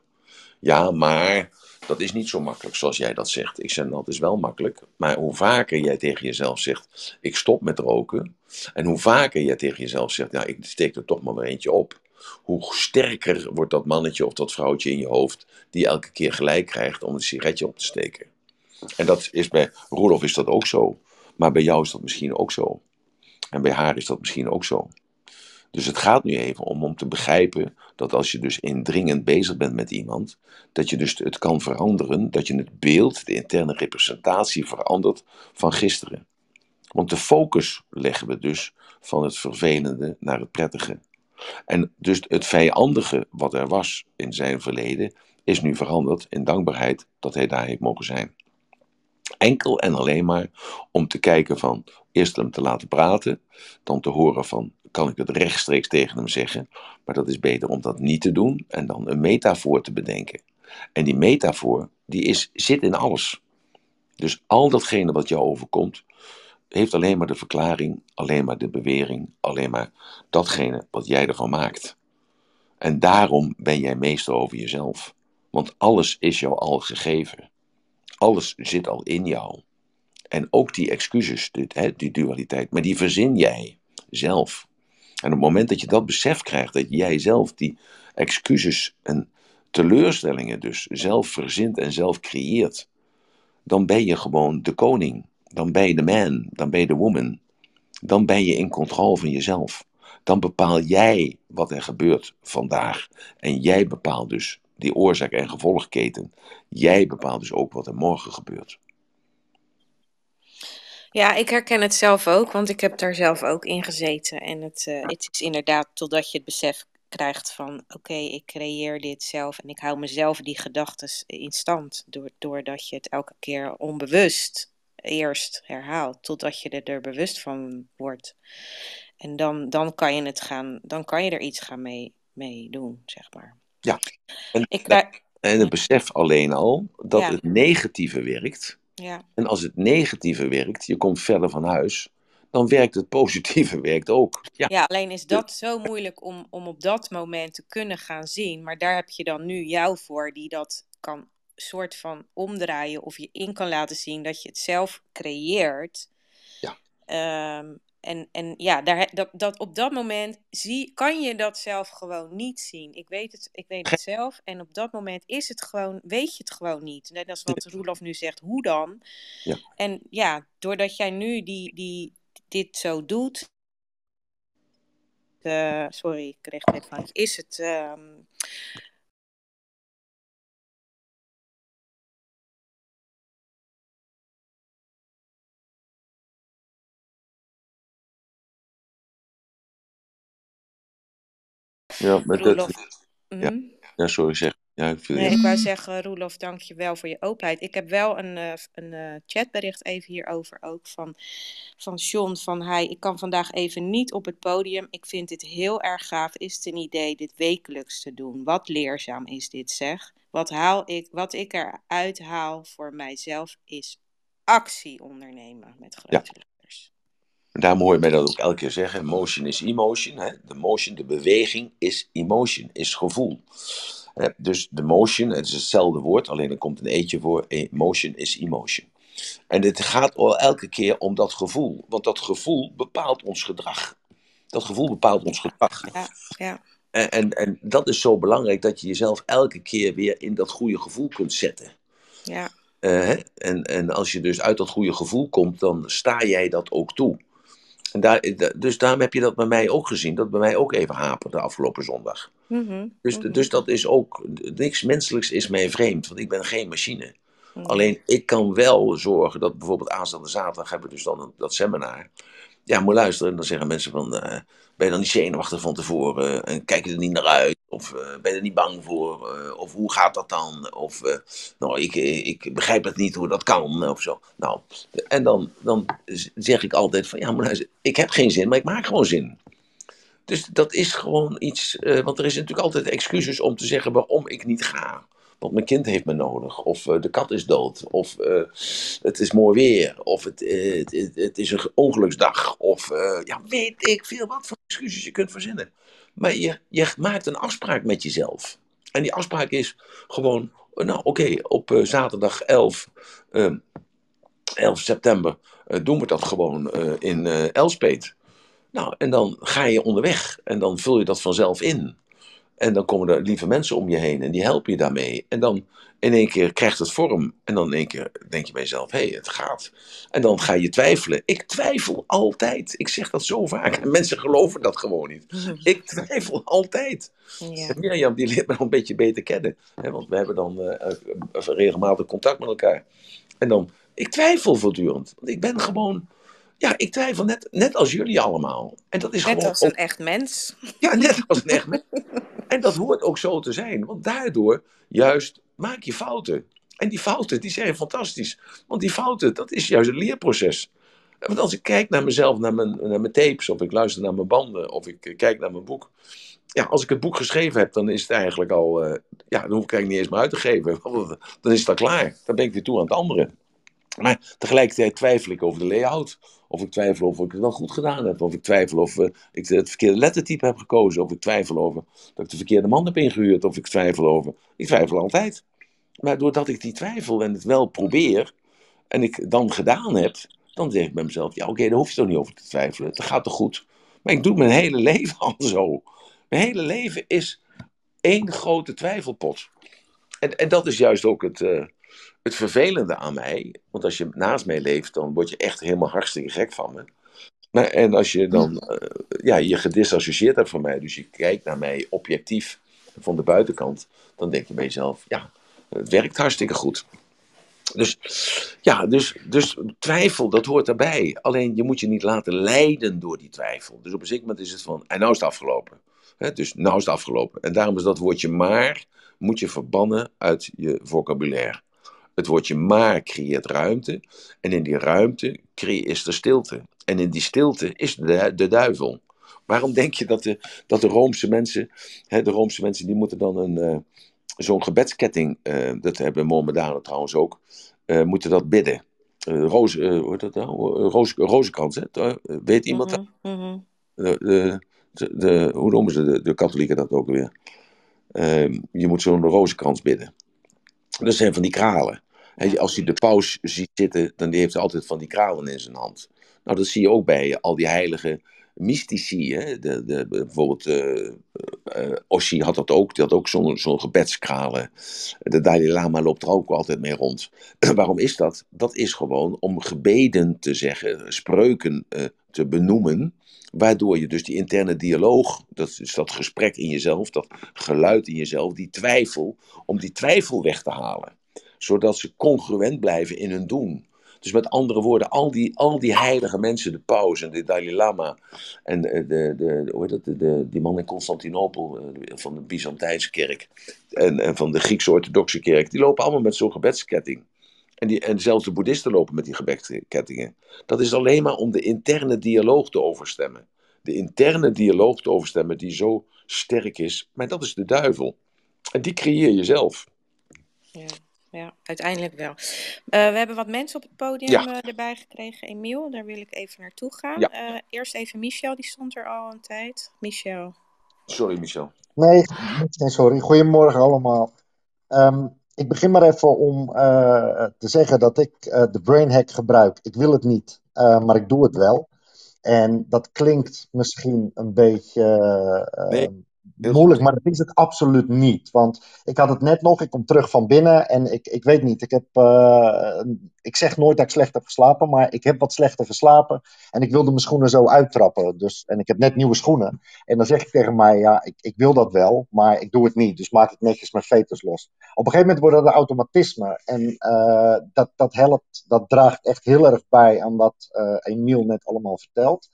Ja, maar dat is niet zo makkelijk zoals jij dat zegt. Ik zeg, nou, dat is wel makkelijk. Maar hoe vaker jij tegen jezelf zegt, ik stop met roken. En hoe vaker jij tegen jezelf zegt, nou, ik steek er toch maar weer eentje op hoe sterker wordt dat mannetje of dat vrouwtje in je hoofd die elke keer gelijk krijgt om een sigaretje op te steken. En dat is bij Roelof is dat ook zo, maar bij jou is dat misschien ook zo. En bij haar is dat misschien ook zo. Dus het gaat nu even om om te begrijpen dat als je dus indringend bezig bent met iemand, dat je dus het kan veranderen, dat je het beeld, de interne representatie verandert van gisteren. Want de focus leggen we dus van het vervelende naar het prettige. En dus het vijandige wat er was in zijn verleden, is nu veranderd in dankbaarheid dat hij daar heeft mogen zijn. Enkel en alleen maar om te kijken van eerst hem te laten praten, dan te horen van kan ik het rechtstreeks tegen hem zeggen, maar dat is beter om dat niet te doen en dan een metafoor te bedenken. En die metafoor, die is, zit in alles. Dus al datgene wat jou overkomt, heeft alleen maar de verklaring, alleen maar de bewering, alleen maar datgene wat jij ervan maakt. En daarom ben jij meester over jezelf. Want alles is jou al gegeven. Alles zit al in jou. En ook die excuses, die, die dualiteit, maar die verzin jij zelf. En op het moment dat je dat besef krijgt, dat jij zelf die excuses en teleurstellingen dus zelf verzint en zelf creëert, dan ben je gewoon de koning dan ben je de man, dan ben je de woman. Dan ben je in controle van jezelf. Dan bepaal jij wat er gebeurt vandaag. En jij bepaalt dus die oorzaak- en gevolgketen. Jij bepaalt dus ook wat er morgen gebeurt. Ja, ik herken het zelf ook, want ik heb daar zelf ook in gezeten. En het, uh, het is inderdaad totdat je het besef krijgt van oké, ik creëer dit zelf en ik hou mezelf die gedachten in stand. Doordat je het elke keer onbewust eerst herhaalt, totdat je er bewust van wordt. en dan, dan kan je het gaan, dan kan je er iets gaan mee, mee doen, zeg maar. Ja. En, Ik, daar- en het besef alleen al dat Ja. het negatieve werkt. ja, En als het negatieve werkt, je komt verder van huis, dan werkt het positieve [LAUGHS] werkt ook. Ja, ja, alleen is dat zo moeilijk om, om op dat moment te kunnen gaan zien. Maar daar heb je dan nu jou voor, die dat kan soort van omdraaien of je in kan laten zien dat je het zelf creëert. Ja. Ehm, en, en ja, daar, dat, dat op dat moment zie, kan je dat zelf gewoon niet zien. Ik weet, het, ik weet het zelf. En op dat moment is het gewoon, weet je het gewoon niet. Net als wat Roelof nu zegt, hoe dan? Ja. En ja, doordat jij nu die, die, dit zo doet. eh, sorry, ik kreeg net van. Is het. ehm, ja, maar dat, Roelof. ja. Mhm. ja sorry zeg. Ja, ik Nee, ik wou zeggen, Roelof, dank je wel voor je openheid. Ik heb wel een, eh, een eh, chatbericht even hierover ook van, van John. Van hij, ik kan vandaag even niet op het podium. Ik vind dit heel erg gaaf. Is het een idee dit wekelijks te doen? Wat leerzaam is dit zeg. Wat, haal ik, wat ik eruit haal voor mijzelf is actie ondernemen met grote Ja. Letters. Daarom hoor je mij dat ook elke keer zeggen. Motion is emotion. Hè? De motion, de beweging is emotion, is gevoel. Hè? Dus de motion, het is hetzelfde woord, alleen er komt een eetje voor. Emotion is emotion. En het gaat al elke keer om dat gevoel. Want dat gevoel bepaalt ons gedrag. Dat gevoel bepaalt ons gedrag. Ja, ja, En, en, en dat is zo belangrijk dat je jezelf elke keer weer in dat goede gevoel kunt zetten. ja, Eh, en, en als je dus uit dat goede gevoel komt, dan sta jij dat ook toe. En daar, da- dus daarom heb je dat bij mij ook gezien, dat bij mij ook even haperde afgelopen zondag. Mhm, Dus, mhm, dus dat is ook, niks menselijks is mij vreemd, want ik ben geen machine. mhm. Alleen ik kan wel zorgen dat bijvoorbeeld aanstaande zaterdag hebben we dus dan een- dat seminar. Ja, moet luisteren. En dan zeggen mensen van, eh, ben je dan niet zenuwachtig van tevoren? En kijk je er niet naar uit? Of eh, ben je er niet bang voor? Eh, of hoe gaat dat dan? Of, eh, nou, ik, ik begrijp het niet hoe dat kan, of zo. Nou, en dan, dan zeg ik altijd van, ja, maar luister, ik heb geen zin, maar ik maak gewoon zin. Dus dat is gewoon iets, eh, want er is natuurlijk altijd excuses om te zeggen waarom ik niet ga. Want mijn kind heeft me nodig, of eh, de kat is dood, of eh, het is mooi weer, of het, eh, het, het, het is een ongeluksdag, of ja, weet ik veel wat voor excuses je kunt verzinnen. Maar je, je maakt een afspraak met jezelf. En die afspraak is gewoon, nou oké, op zaterdag 11, eh, 11 september eh, doen we dat gewoon in Elspet. Nou, en dan ga je onderweg en dan vul je dat vanzelf in. En dan komen er lieve mensen om je heen en die helpen je daarmee. En dan in één keer krijgt het vorm. En dan in één keer denk je bij jezelf, hé, hey, het gaat. En dan ga je twijfelen. Ik twijfel altijd. Ik zeg dat zo vaak. En mensen geloven dat gewoon niet. [LAUGHS] Ik twijfel altijd. Ja. En [LAUGHS] Mirjam, die leert me een beetje beter kennen. Hè, want we hebben dan eh, eh, regelmatig contact met elkaar. En dan, ik twijfel voortdurend. Want ik ben gewoon, ja, ik twijfel net, net als jullie allemaal. En dat is Net gewoon als een echt mens. ja, net [LAUGHS] als een echt mens. En dat hoort ook zo te zijn. Want daardoor juist maak je fouten. En die fouten, die zijn fantastisch. Want die fouten, dat is juist een leerproces. Want als ik kijk naar mezelf, naar mijn, naar mijn tapes, of ik luister naar mijn banden, of ik eh, kijk naar mijn boek. Ja, als ik het boek geschreven heb, dan is het eigenlijk al, eh, ja, dan hoef ik eigenlijk niet eens meer uit te geven. [LAUGHS] Dan is het al klaar. Dan ben ik weer toe aan het andere. Maar tegelijkertijd twijfel ik over de layout. Of ik twijfel of ik het wel goed gedaan heb. Of ik twijfel of eh, ik het verkeerde lettertype heb gekozen. Of ik twijfel over dat ik de verkeerde man heb ingehuurd. Of ik twijfel over. Ik twijfel altijd. Maar doordat ik die twijfel en het wel probeer. En ik dan gedaan heb. Dan zeg ik bij mezelf: ja, oké, daar hoef je toch niet over te twijfelen. Dat gaat toch goed. Maar ik doe mijn hele [LAUGHS] leven al zo. Mijn hele leven is één grote twijfelpot. En, en dat is juist ook het, eh, het vervelende aan mij. Want als je naast mij leeft, dan word je echt helemaal hartstikke gek van me. Maar, en als je dan eh, ja, je gedisassocieerd hebt van mij, dus je kijkt naar mij objectief van de buitenkant, dan denk je bij jezelf, ja, het werkt hartstikke goed. Dus ja, dus, dus twijfel, dat hoort erbij. Alleen je moet je niet laten leiden door die twijfel. Dus op een zeker moment is het van, en nou is het afgelopen. Dus nou is het afgelopen. En daarom is dat woordje maar, moet je verbannen uit je vocabulaire. Het woordje maar creëert ruimte. En in die ruimte is er stilte. En in die stilte is de, de duivel. Waarom denk je dat de, dat de Roomse mensen, hè, de Roomse mensen die moeten dan een, uh, zo'n gebedsketting, uh, dat hebben Mohammedanen trouwens ook, uh, moeten dat bidden. roos, hoe heet dat nou? Roos, rozenkrans, hè? weet iemand dat? Mhm, mhm. De, de, de, de, hoe noemen ze de, de katholieken dat ook weer? Ehm, je moet zo'n rozenkrans bidden. Dat zijn van die kralen. Als je de paus ziet zitten, dan heeft hij altijd van die kralen in zijn hand. Nou, dat zie je ook bij al die heilige mystici. Hè? De, de, bijvoorbeeld uh, uh, Ossi had dat ook, die had ook zo'n zo'n gebedskralen. De Dalai Lama loopt er ook altijd mee rond. [CLEARS THROAT] Waarom is dat? Dat is gewoon om gebeden te zeggen, spreuken uh, te benoemen. Waardoor je dus die interne dialoog, dat is dat gesprek in jezelf, dat geluid in jezelf, die twijfel, om die twijfel weg te halen. Zodat ze congruent blijven in hun doen. Dus met andere woorden, al die, al die heilige mensen, de paus en de Dalai Lama en de, de, de, hoe heet dat, de, de, die man in Constantinopel eh, van de Byzantijnse kerk en, en van de Griekse orthodoxe kerk, die lopen allemaal met zo'n gebedsketting. En, die, en zelfs de boeddhisten lopen met die gebedskettingen. Dat is alleen maar om de interne dialoog te overstemmen. De interne dialoog te overstemmen die zo sterk is. Maar dat is de duivel. En die creëer je zelf. Ja, ja uiteindelijk wel. Uh, we hebben wat mensen op het podium ja. uh, erbij gekregen. Emiel, daar wil ik even naartoe gaan. Ja. Uh, eerst even Michel, die stond er al een tijd. Michel. Sorry, Michel. Nee, nee sorry. Goedemorgen allemaal. Um, ik begin maar even om uh, te zeggen dat ik uh, de brain hack gebruik. Ik wil het niet, uh, maar ik doe het wel. En dat klinkt misschien een beetje nee, moeilijk, maar dat is het absoluut niet. Want ik had het net nog, ik kom terug van binnen en ik, ik weet niet. Ik, heb, ik zeg nooit dat ik slecht heb geslapen, maar ik heb wat slechter geslapen. En ik wilde mijn schoenen zo uittrappen. Dus, en ik heb net nieuwe schoenen. En dan zeg ik tegen mij, ja, ik, ik wil dat wel, maar ik doe het niet. Dus maak het netjes mijn veters los. Op een gegeven moment wordt dat een automatisme. En uh, dat, dat helpt, dat draagt echt heel erg bij aan wat uh, Emiel net allemaal vertelt.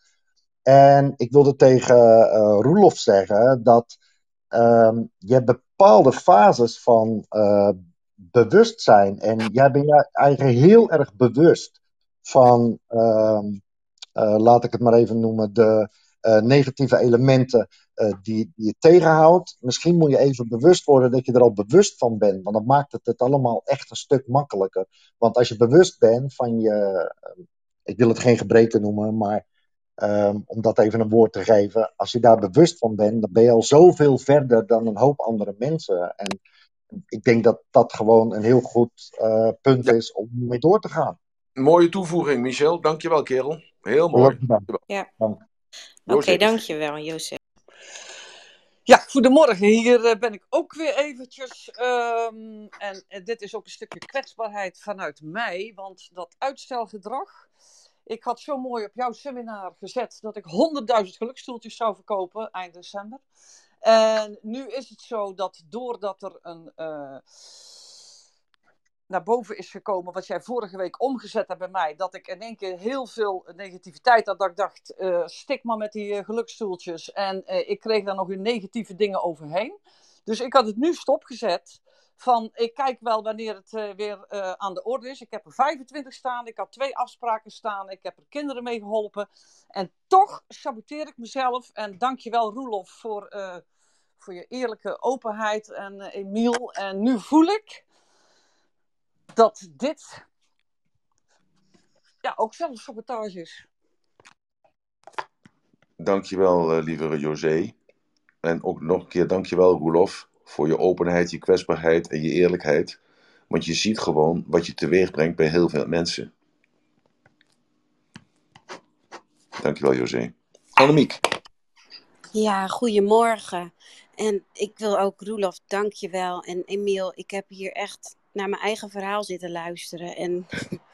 En ik wilde tegen uh, Roelof zeggen dat um, je hebt bepaalde fases van bewustzijn. En jij bent je eigen heel erg bewust van, uh, uh, laat ik het maar even noemen, de negatieve elementen die, die je tegenhoudt. Misschien moet je even bewust worden dat je er al bewust van bent, want dan maakt het het allemaal echt een stuk makkelijker. Want als je bewust bent van je, ik wil het geen gebreken noemen, maar um, om dat even een woord te geven, als je daar bewust van bent, dan ben je al zoveel verder dan een hoop andere mensen. En ik denk dat dat gewoon een heel goed uh, punt Ja. is om mee door te gaan. Mooie toevoeging, Michel. Dankjewel, kerel. Heel mooi. Ja. Dank. Oké, Jozef. dankjewel, Jozef. Ja, goedemorgen. Hier eh, ben ik ook weer eventjes. ehm, en, en dit is ook een stukje kwetsbaarheid vanuit mij, want dat uitstelgedrag. Ik had zo mooi op jouw seminar gezet dat ik 100.000 gelukstoeltjes zou verkopen eind december. En nu is het zo dat doordat er een. eh, naar boven is gekomen, wat jij vorige week omgezet hebt bij mij, dat ik in één keer heel veel negativiteit had, dat ik dacht, stik maar met die eh, gelukstoeltjes. En ik kreeg daar nog weer negatieve dingen overheen. Dus ik had het nu stopgezet. Van ik kijk wel wanneer het eh, weer eh, aan de orde is. Ik heb er 25 staan. Ik had twee afspraken staan. Ik heb er kinderen mee geholpen. En toch saboteer ik mezelf. En dankjewel Roelof voor, eh, voor je eerlijke openheid. En Emiel. En nu voel ik dat dit ja, ook zelfsabotage is. Dankjewel, lieve José. En ook nog een keer dankjewel, Roelof, voor je openheid, je kwetsbaarheid en je eerlijkheid. Want je ziet gewoon wat je teweeg brengt bij heel veel mensen. Dankjewel, José. Annemiek. Ja, goedemorgen. En ik wil ook Roelof, dank je wel. En Emiel, ik heb hier echt naar mijn eigen verhaal zitten luisteren. En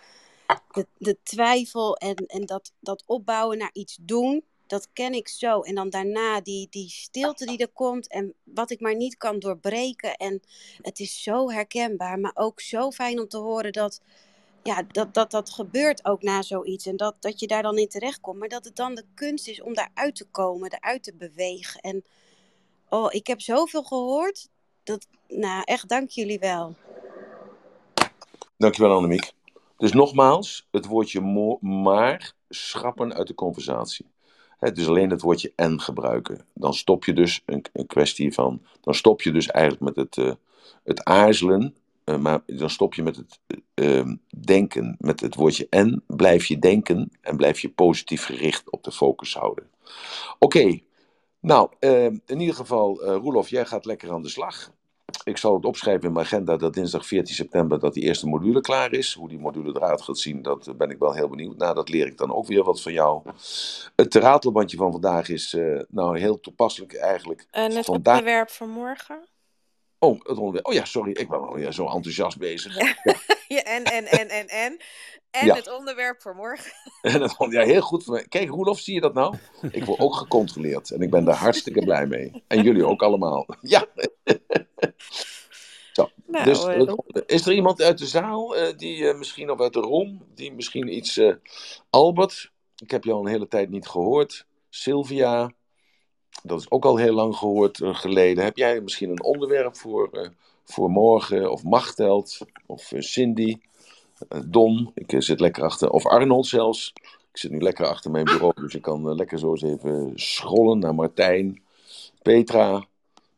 [LAUGHS] de, de twijfel en, en dat, dat opbouwen naar iets doen, dat ken ik zo. En dan daarna die, die stilte die er komt en wat ik maar niet kan doorbreken. En het is zo herkenbaar, maar ook zo fijn om te horen dat ja, dat, dat, dat gebeurt ook na zoiets. En dat, dat je daar dan in terechtkomt. Maar dat het dan de kunst is om daaruit te komen, eruit te bewegen. En oh, ik heb zoveel gehoord. Dat, nou, echt dank jullie wel. Dankjewel, Annemiek. Dus nogmaals, het woordje maar schrappen uit de conversatie. Hè, dus alleen het woordje en gebruiken. Dan stop je dus, een, kwestie van, dan stop je dus eigenlijk met het, uh, het aarzelen, uh, maar dan stop je met het uh, denken. Met het woordje en blijf je denken en blijf je positief gericht op de focus houden. Oké, nou, in ieder geval, Roelof, jij gaat lekker aan de slag ik zal het opschrijven in mijn agenda dat dinsdag 14 september dat die eerste module klaar is. Hoe die module eruit gaat zien, dat ben ik wel heel benieuwd. Nou, dat leer ik dan ook weer wat van jou. Het ratelbandje van vandaag is uh, nou heel toepasselijk eigenlijk. En het vandaag... onderwerp van morgen? Oh, het onderwerp. Oh ja, sorry, ik ben alweer zo enthousiast bezig. Ja, [LAUGHS] ja. en, en, en, en, en. En ja. het onderwerp voor morgen. [LAUGHS] ja, heel goed. Voor mij. Kijk, Roelof, zie je dat nou? Ik word ook gecontroleerd en ik ben daar hartstikke blij mee. En jullie ook allemaal. [LAUGHS] Ja. Zo. Nou, dus uh, is er iemand uit de zaal, uh, die uh, misschien, of uit de room, die misschien iets. Albert, ik heb je al een hele tijd niet gehoord. Sylvia, dat is ook al heel lang gehoord geleden. Heb jij misschien een onderwerp voor, voor morgen? Of Machteld, of Cindy? Don, ik zit lekker achter, of Arnold zelfs. Ik zit nu lekker achter mijn bureau, dus ik kan lekker zo eens even scrollen naar Martijn, Petra,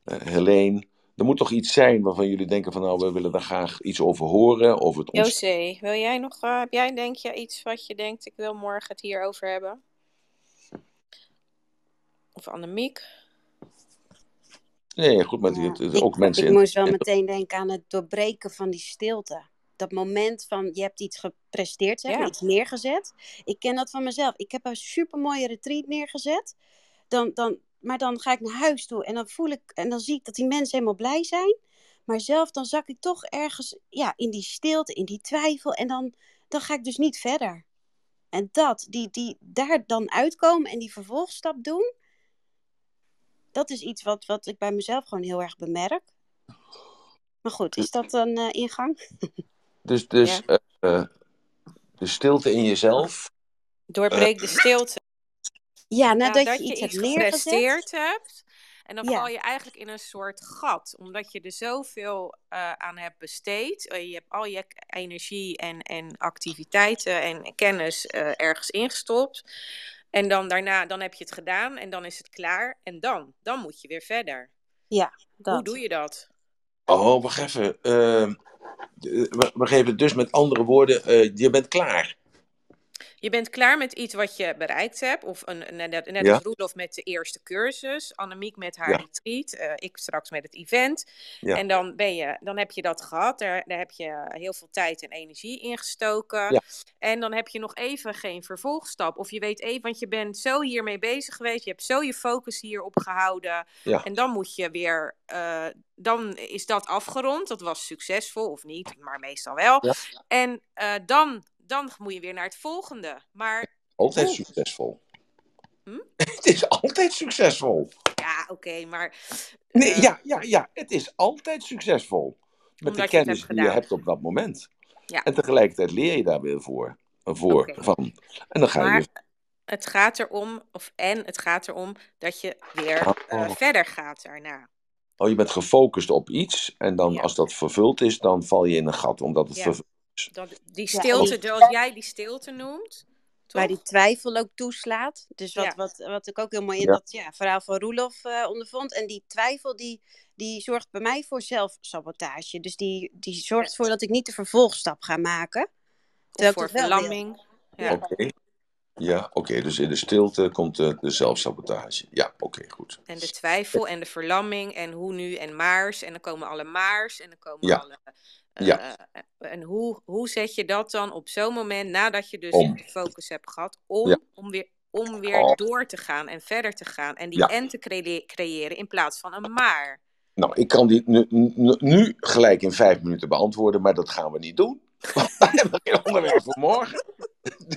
Helene. Er moet toch iets zijn waarvan jullie denken van nou, we willen daar graag iets over horen. Over het ons... José, wil jij nog, heb jij denk je iets wat je denkt, ik wil morgen het hierover hebben? Of Annemiek? Nee, goed, maar het, het, ook ik, mensen... Ik in- moest wel meteen denken aan het doorbreken van die stilte. Dat moment van je hebt iets gepresteerd, zeg, Ja. iets neergezet. Ik ken dat van mezelf. Ik heb een supermooie retreat neergezet. Dan, dan, maar dan ga ik naar huis toe en dan voel ik en dan zie ik dat die mensen helemaal blij zijn. Maar zelf dan zak ik toch ergens ja, in die stilte, in die twijfel. En dan, dan ga ik dus niet verder. En dat, die, die daar dan uitkomen en die vervolgstap doen. Dat is iets wat, wat ik bij mezelf gewoon heel erg bemerk. Maar goed, is dat een eh, ingang? [LAUGHS] Dus, dus Ja. eh, eh, de stilte in jezelf. Doorbreek de stilte. Ja, nadat Nadat je iets hebt neergezet. hebt. En dan Ja. val je eigenlijk in een soort gat. Omdat je er zoveel eh, aan hebt besteed. Eh, je hebt al je energie en, en activiteiten en kennis eh, ergens ingestopt. En dan daarna, dan heb je het gedaan en dan is het klaar. En dan, dan moet je weer verder. Ja, dat. Hoe doe je dat? Oh, wacht even. eh, eh, we, we geven dus met andere woorden, eh, je bent klaar. Je bent klaar met iets wat je bereikt hebt. Of een, net, net Ja. als Roelof met de eerste cursus. Annemiek met haar Ja. retreat. eh, ik straks met het event. Ja. En dan, ben je, dan heb je dat gehad. Daar, daar heb je heel veel tijd en energie in gestoken. En dan heb je nog even geen vervolgstap. Of je weet even, want je bent zo hiermee bezig geweest. Je hebt zo je focus hierop gehouden. En dan moet je weer... eh, dan is dat afgerond. Dat was succesvol of niet, maar meestal wel. En eh, dan, dan moet je weer naar het volgende. Maar Altijd succesvol. Hm? [LAUGHS] Het is altijd succesvol. ja, oké, maar... Nee, eh, ja, ja, ja, het is altijd succesvol. Met Omdat de je kennis die je hebt op dat moment. Ja. En tegelijkertijd leer je daar weer voor, voor van. En dan ga je Maar weer. het gaat erom, of en het gaat erom dat je weer eh, Oh. verder gaat daarna. Oh, je bent gefocust op iets. En dan Ja. als dat vervuld is, dan val je in een gat. Omdat het Ja. vervuld Dat, die Ja, stilte, zoals jij die stilte noemt. Waar die twijfel ook toeslaat. Dus wat, Ja. wat, wat ik ook heel mooi in Ja. dat ja, verhaal van Roelof eh, ondervond. En die twijfel die, die zorgt bij mij voor zelfsabotage. Dus die, die zorgt ervoor dat ik niet de vervolgstap ga maken. Of Terwijl voor verlamming. Ja. Oké. Ja, oké. Dus in de stilte komt de, de zelfsabotage. Ja, oké, goed. En de twijfel en de verlamming en hoe nu en maars. En dan komen alle maars en dan komen Ja. alle... eh, Ja. En hoe, hoe zet je dat dan op zo'n moment, nadat je dus Om. de focus hebt gehad, om, Ja. om weer, om weer Oh. door te gaan en verder te gaan. En die Ja. en te crea- creëren in plaats van een maar. Nou, ik kan die nu, nu- gelijk in vijf minuten beantwoorden, maar dat gaan we niet doen. [LAUGHS] Want dan hebben we geen onderwerp voor morgen.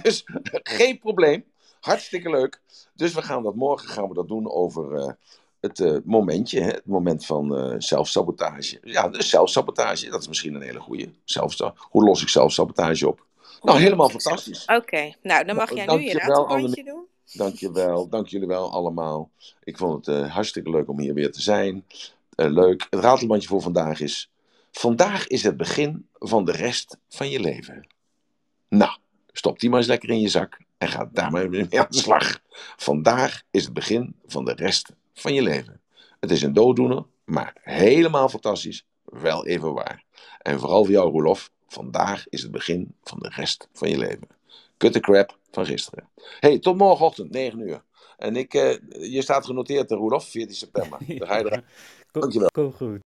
Dus geen probleem. Hartstikke leuk. Dus we gaan dat morgen gaan we dat doen over eh, het eh, momentje, hè, het moment van eh, zelfsabotage. Ja, dus zelfsabotage, dat is misschien een hele goede. Hoe los ik zelfsabotage op? Nou, helemaal fantastisch. Oké, nou dan mag jij nu je ratelbandje doen. Dankjewel, dank jullie wel allemaal. Ik vond het eh, hartstikke leuk om hier weer te zijn. Leuk. Het ratelbandje voor vandaag is: Vandaag is het begin van de rest van je leven. Nou, stop die maar eens lekker in je zak. En ga daarmee mee aan de slag. Vandaag is het begin van de rest van je leven. Het is een dooddoener, maar helemaal fantastisch. Wel even waar. En vooral voor jou, Roelof. Vandaag is het begin van de rest van je leven. Cut the crap van gisteren. hey, tot morgenochtend, 9 uur. En ik, uh, je staat genoteerd, Roelof, 14 september. [LAUGHS] Dan ga je eruit. Dankjewel. Kom goed.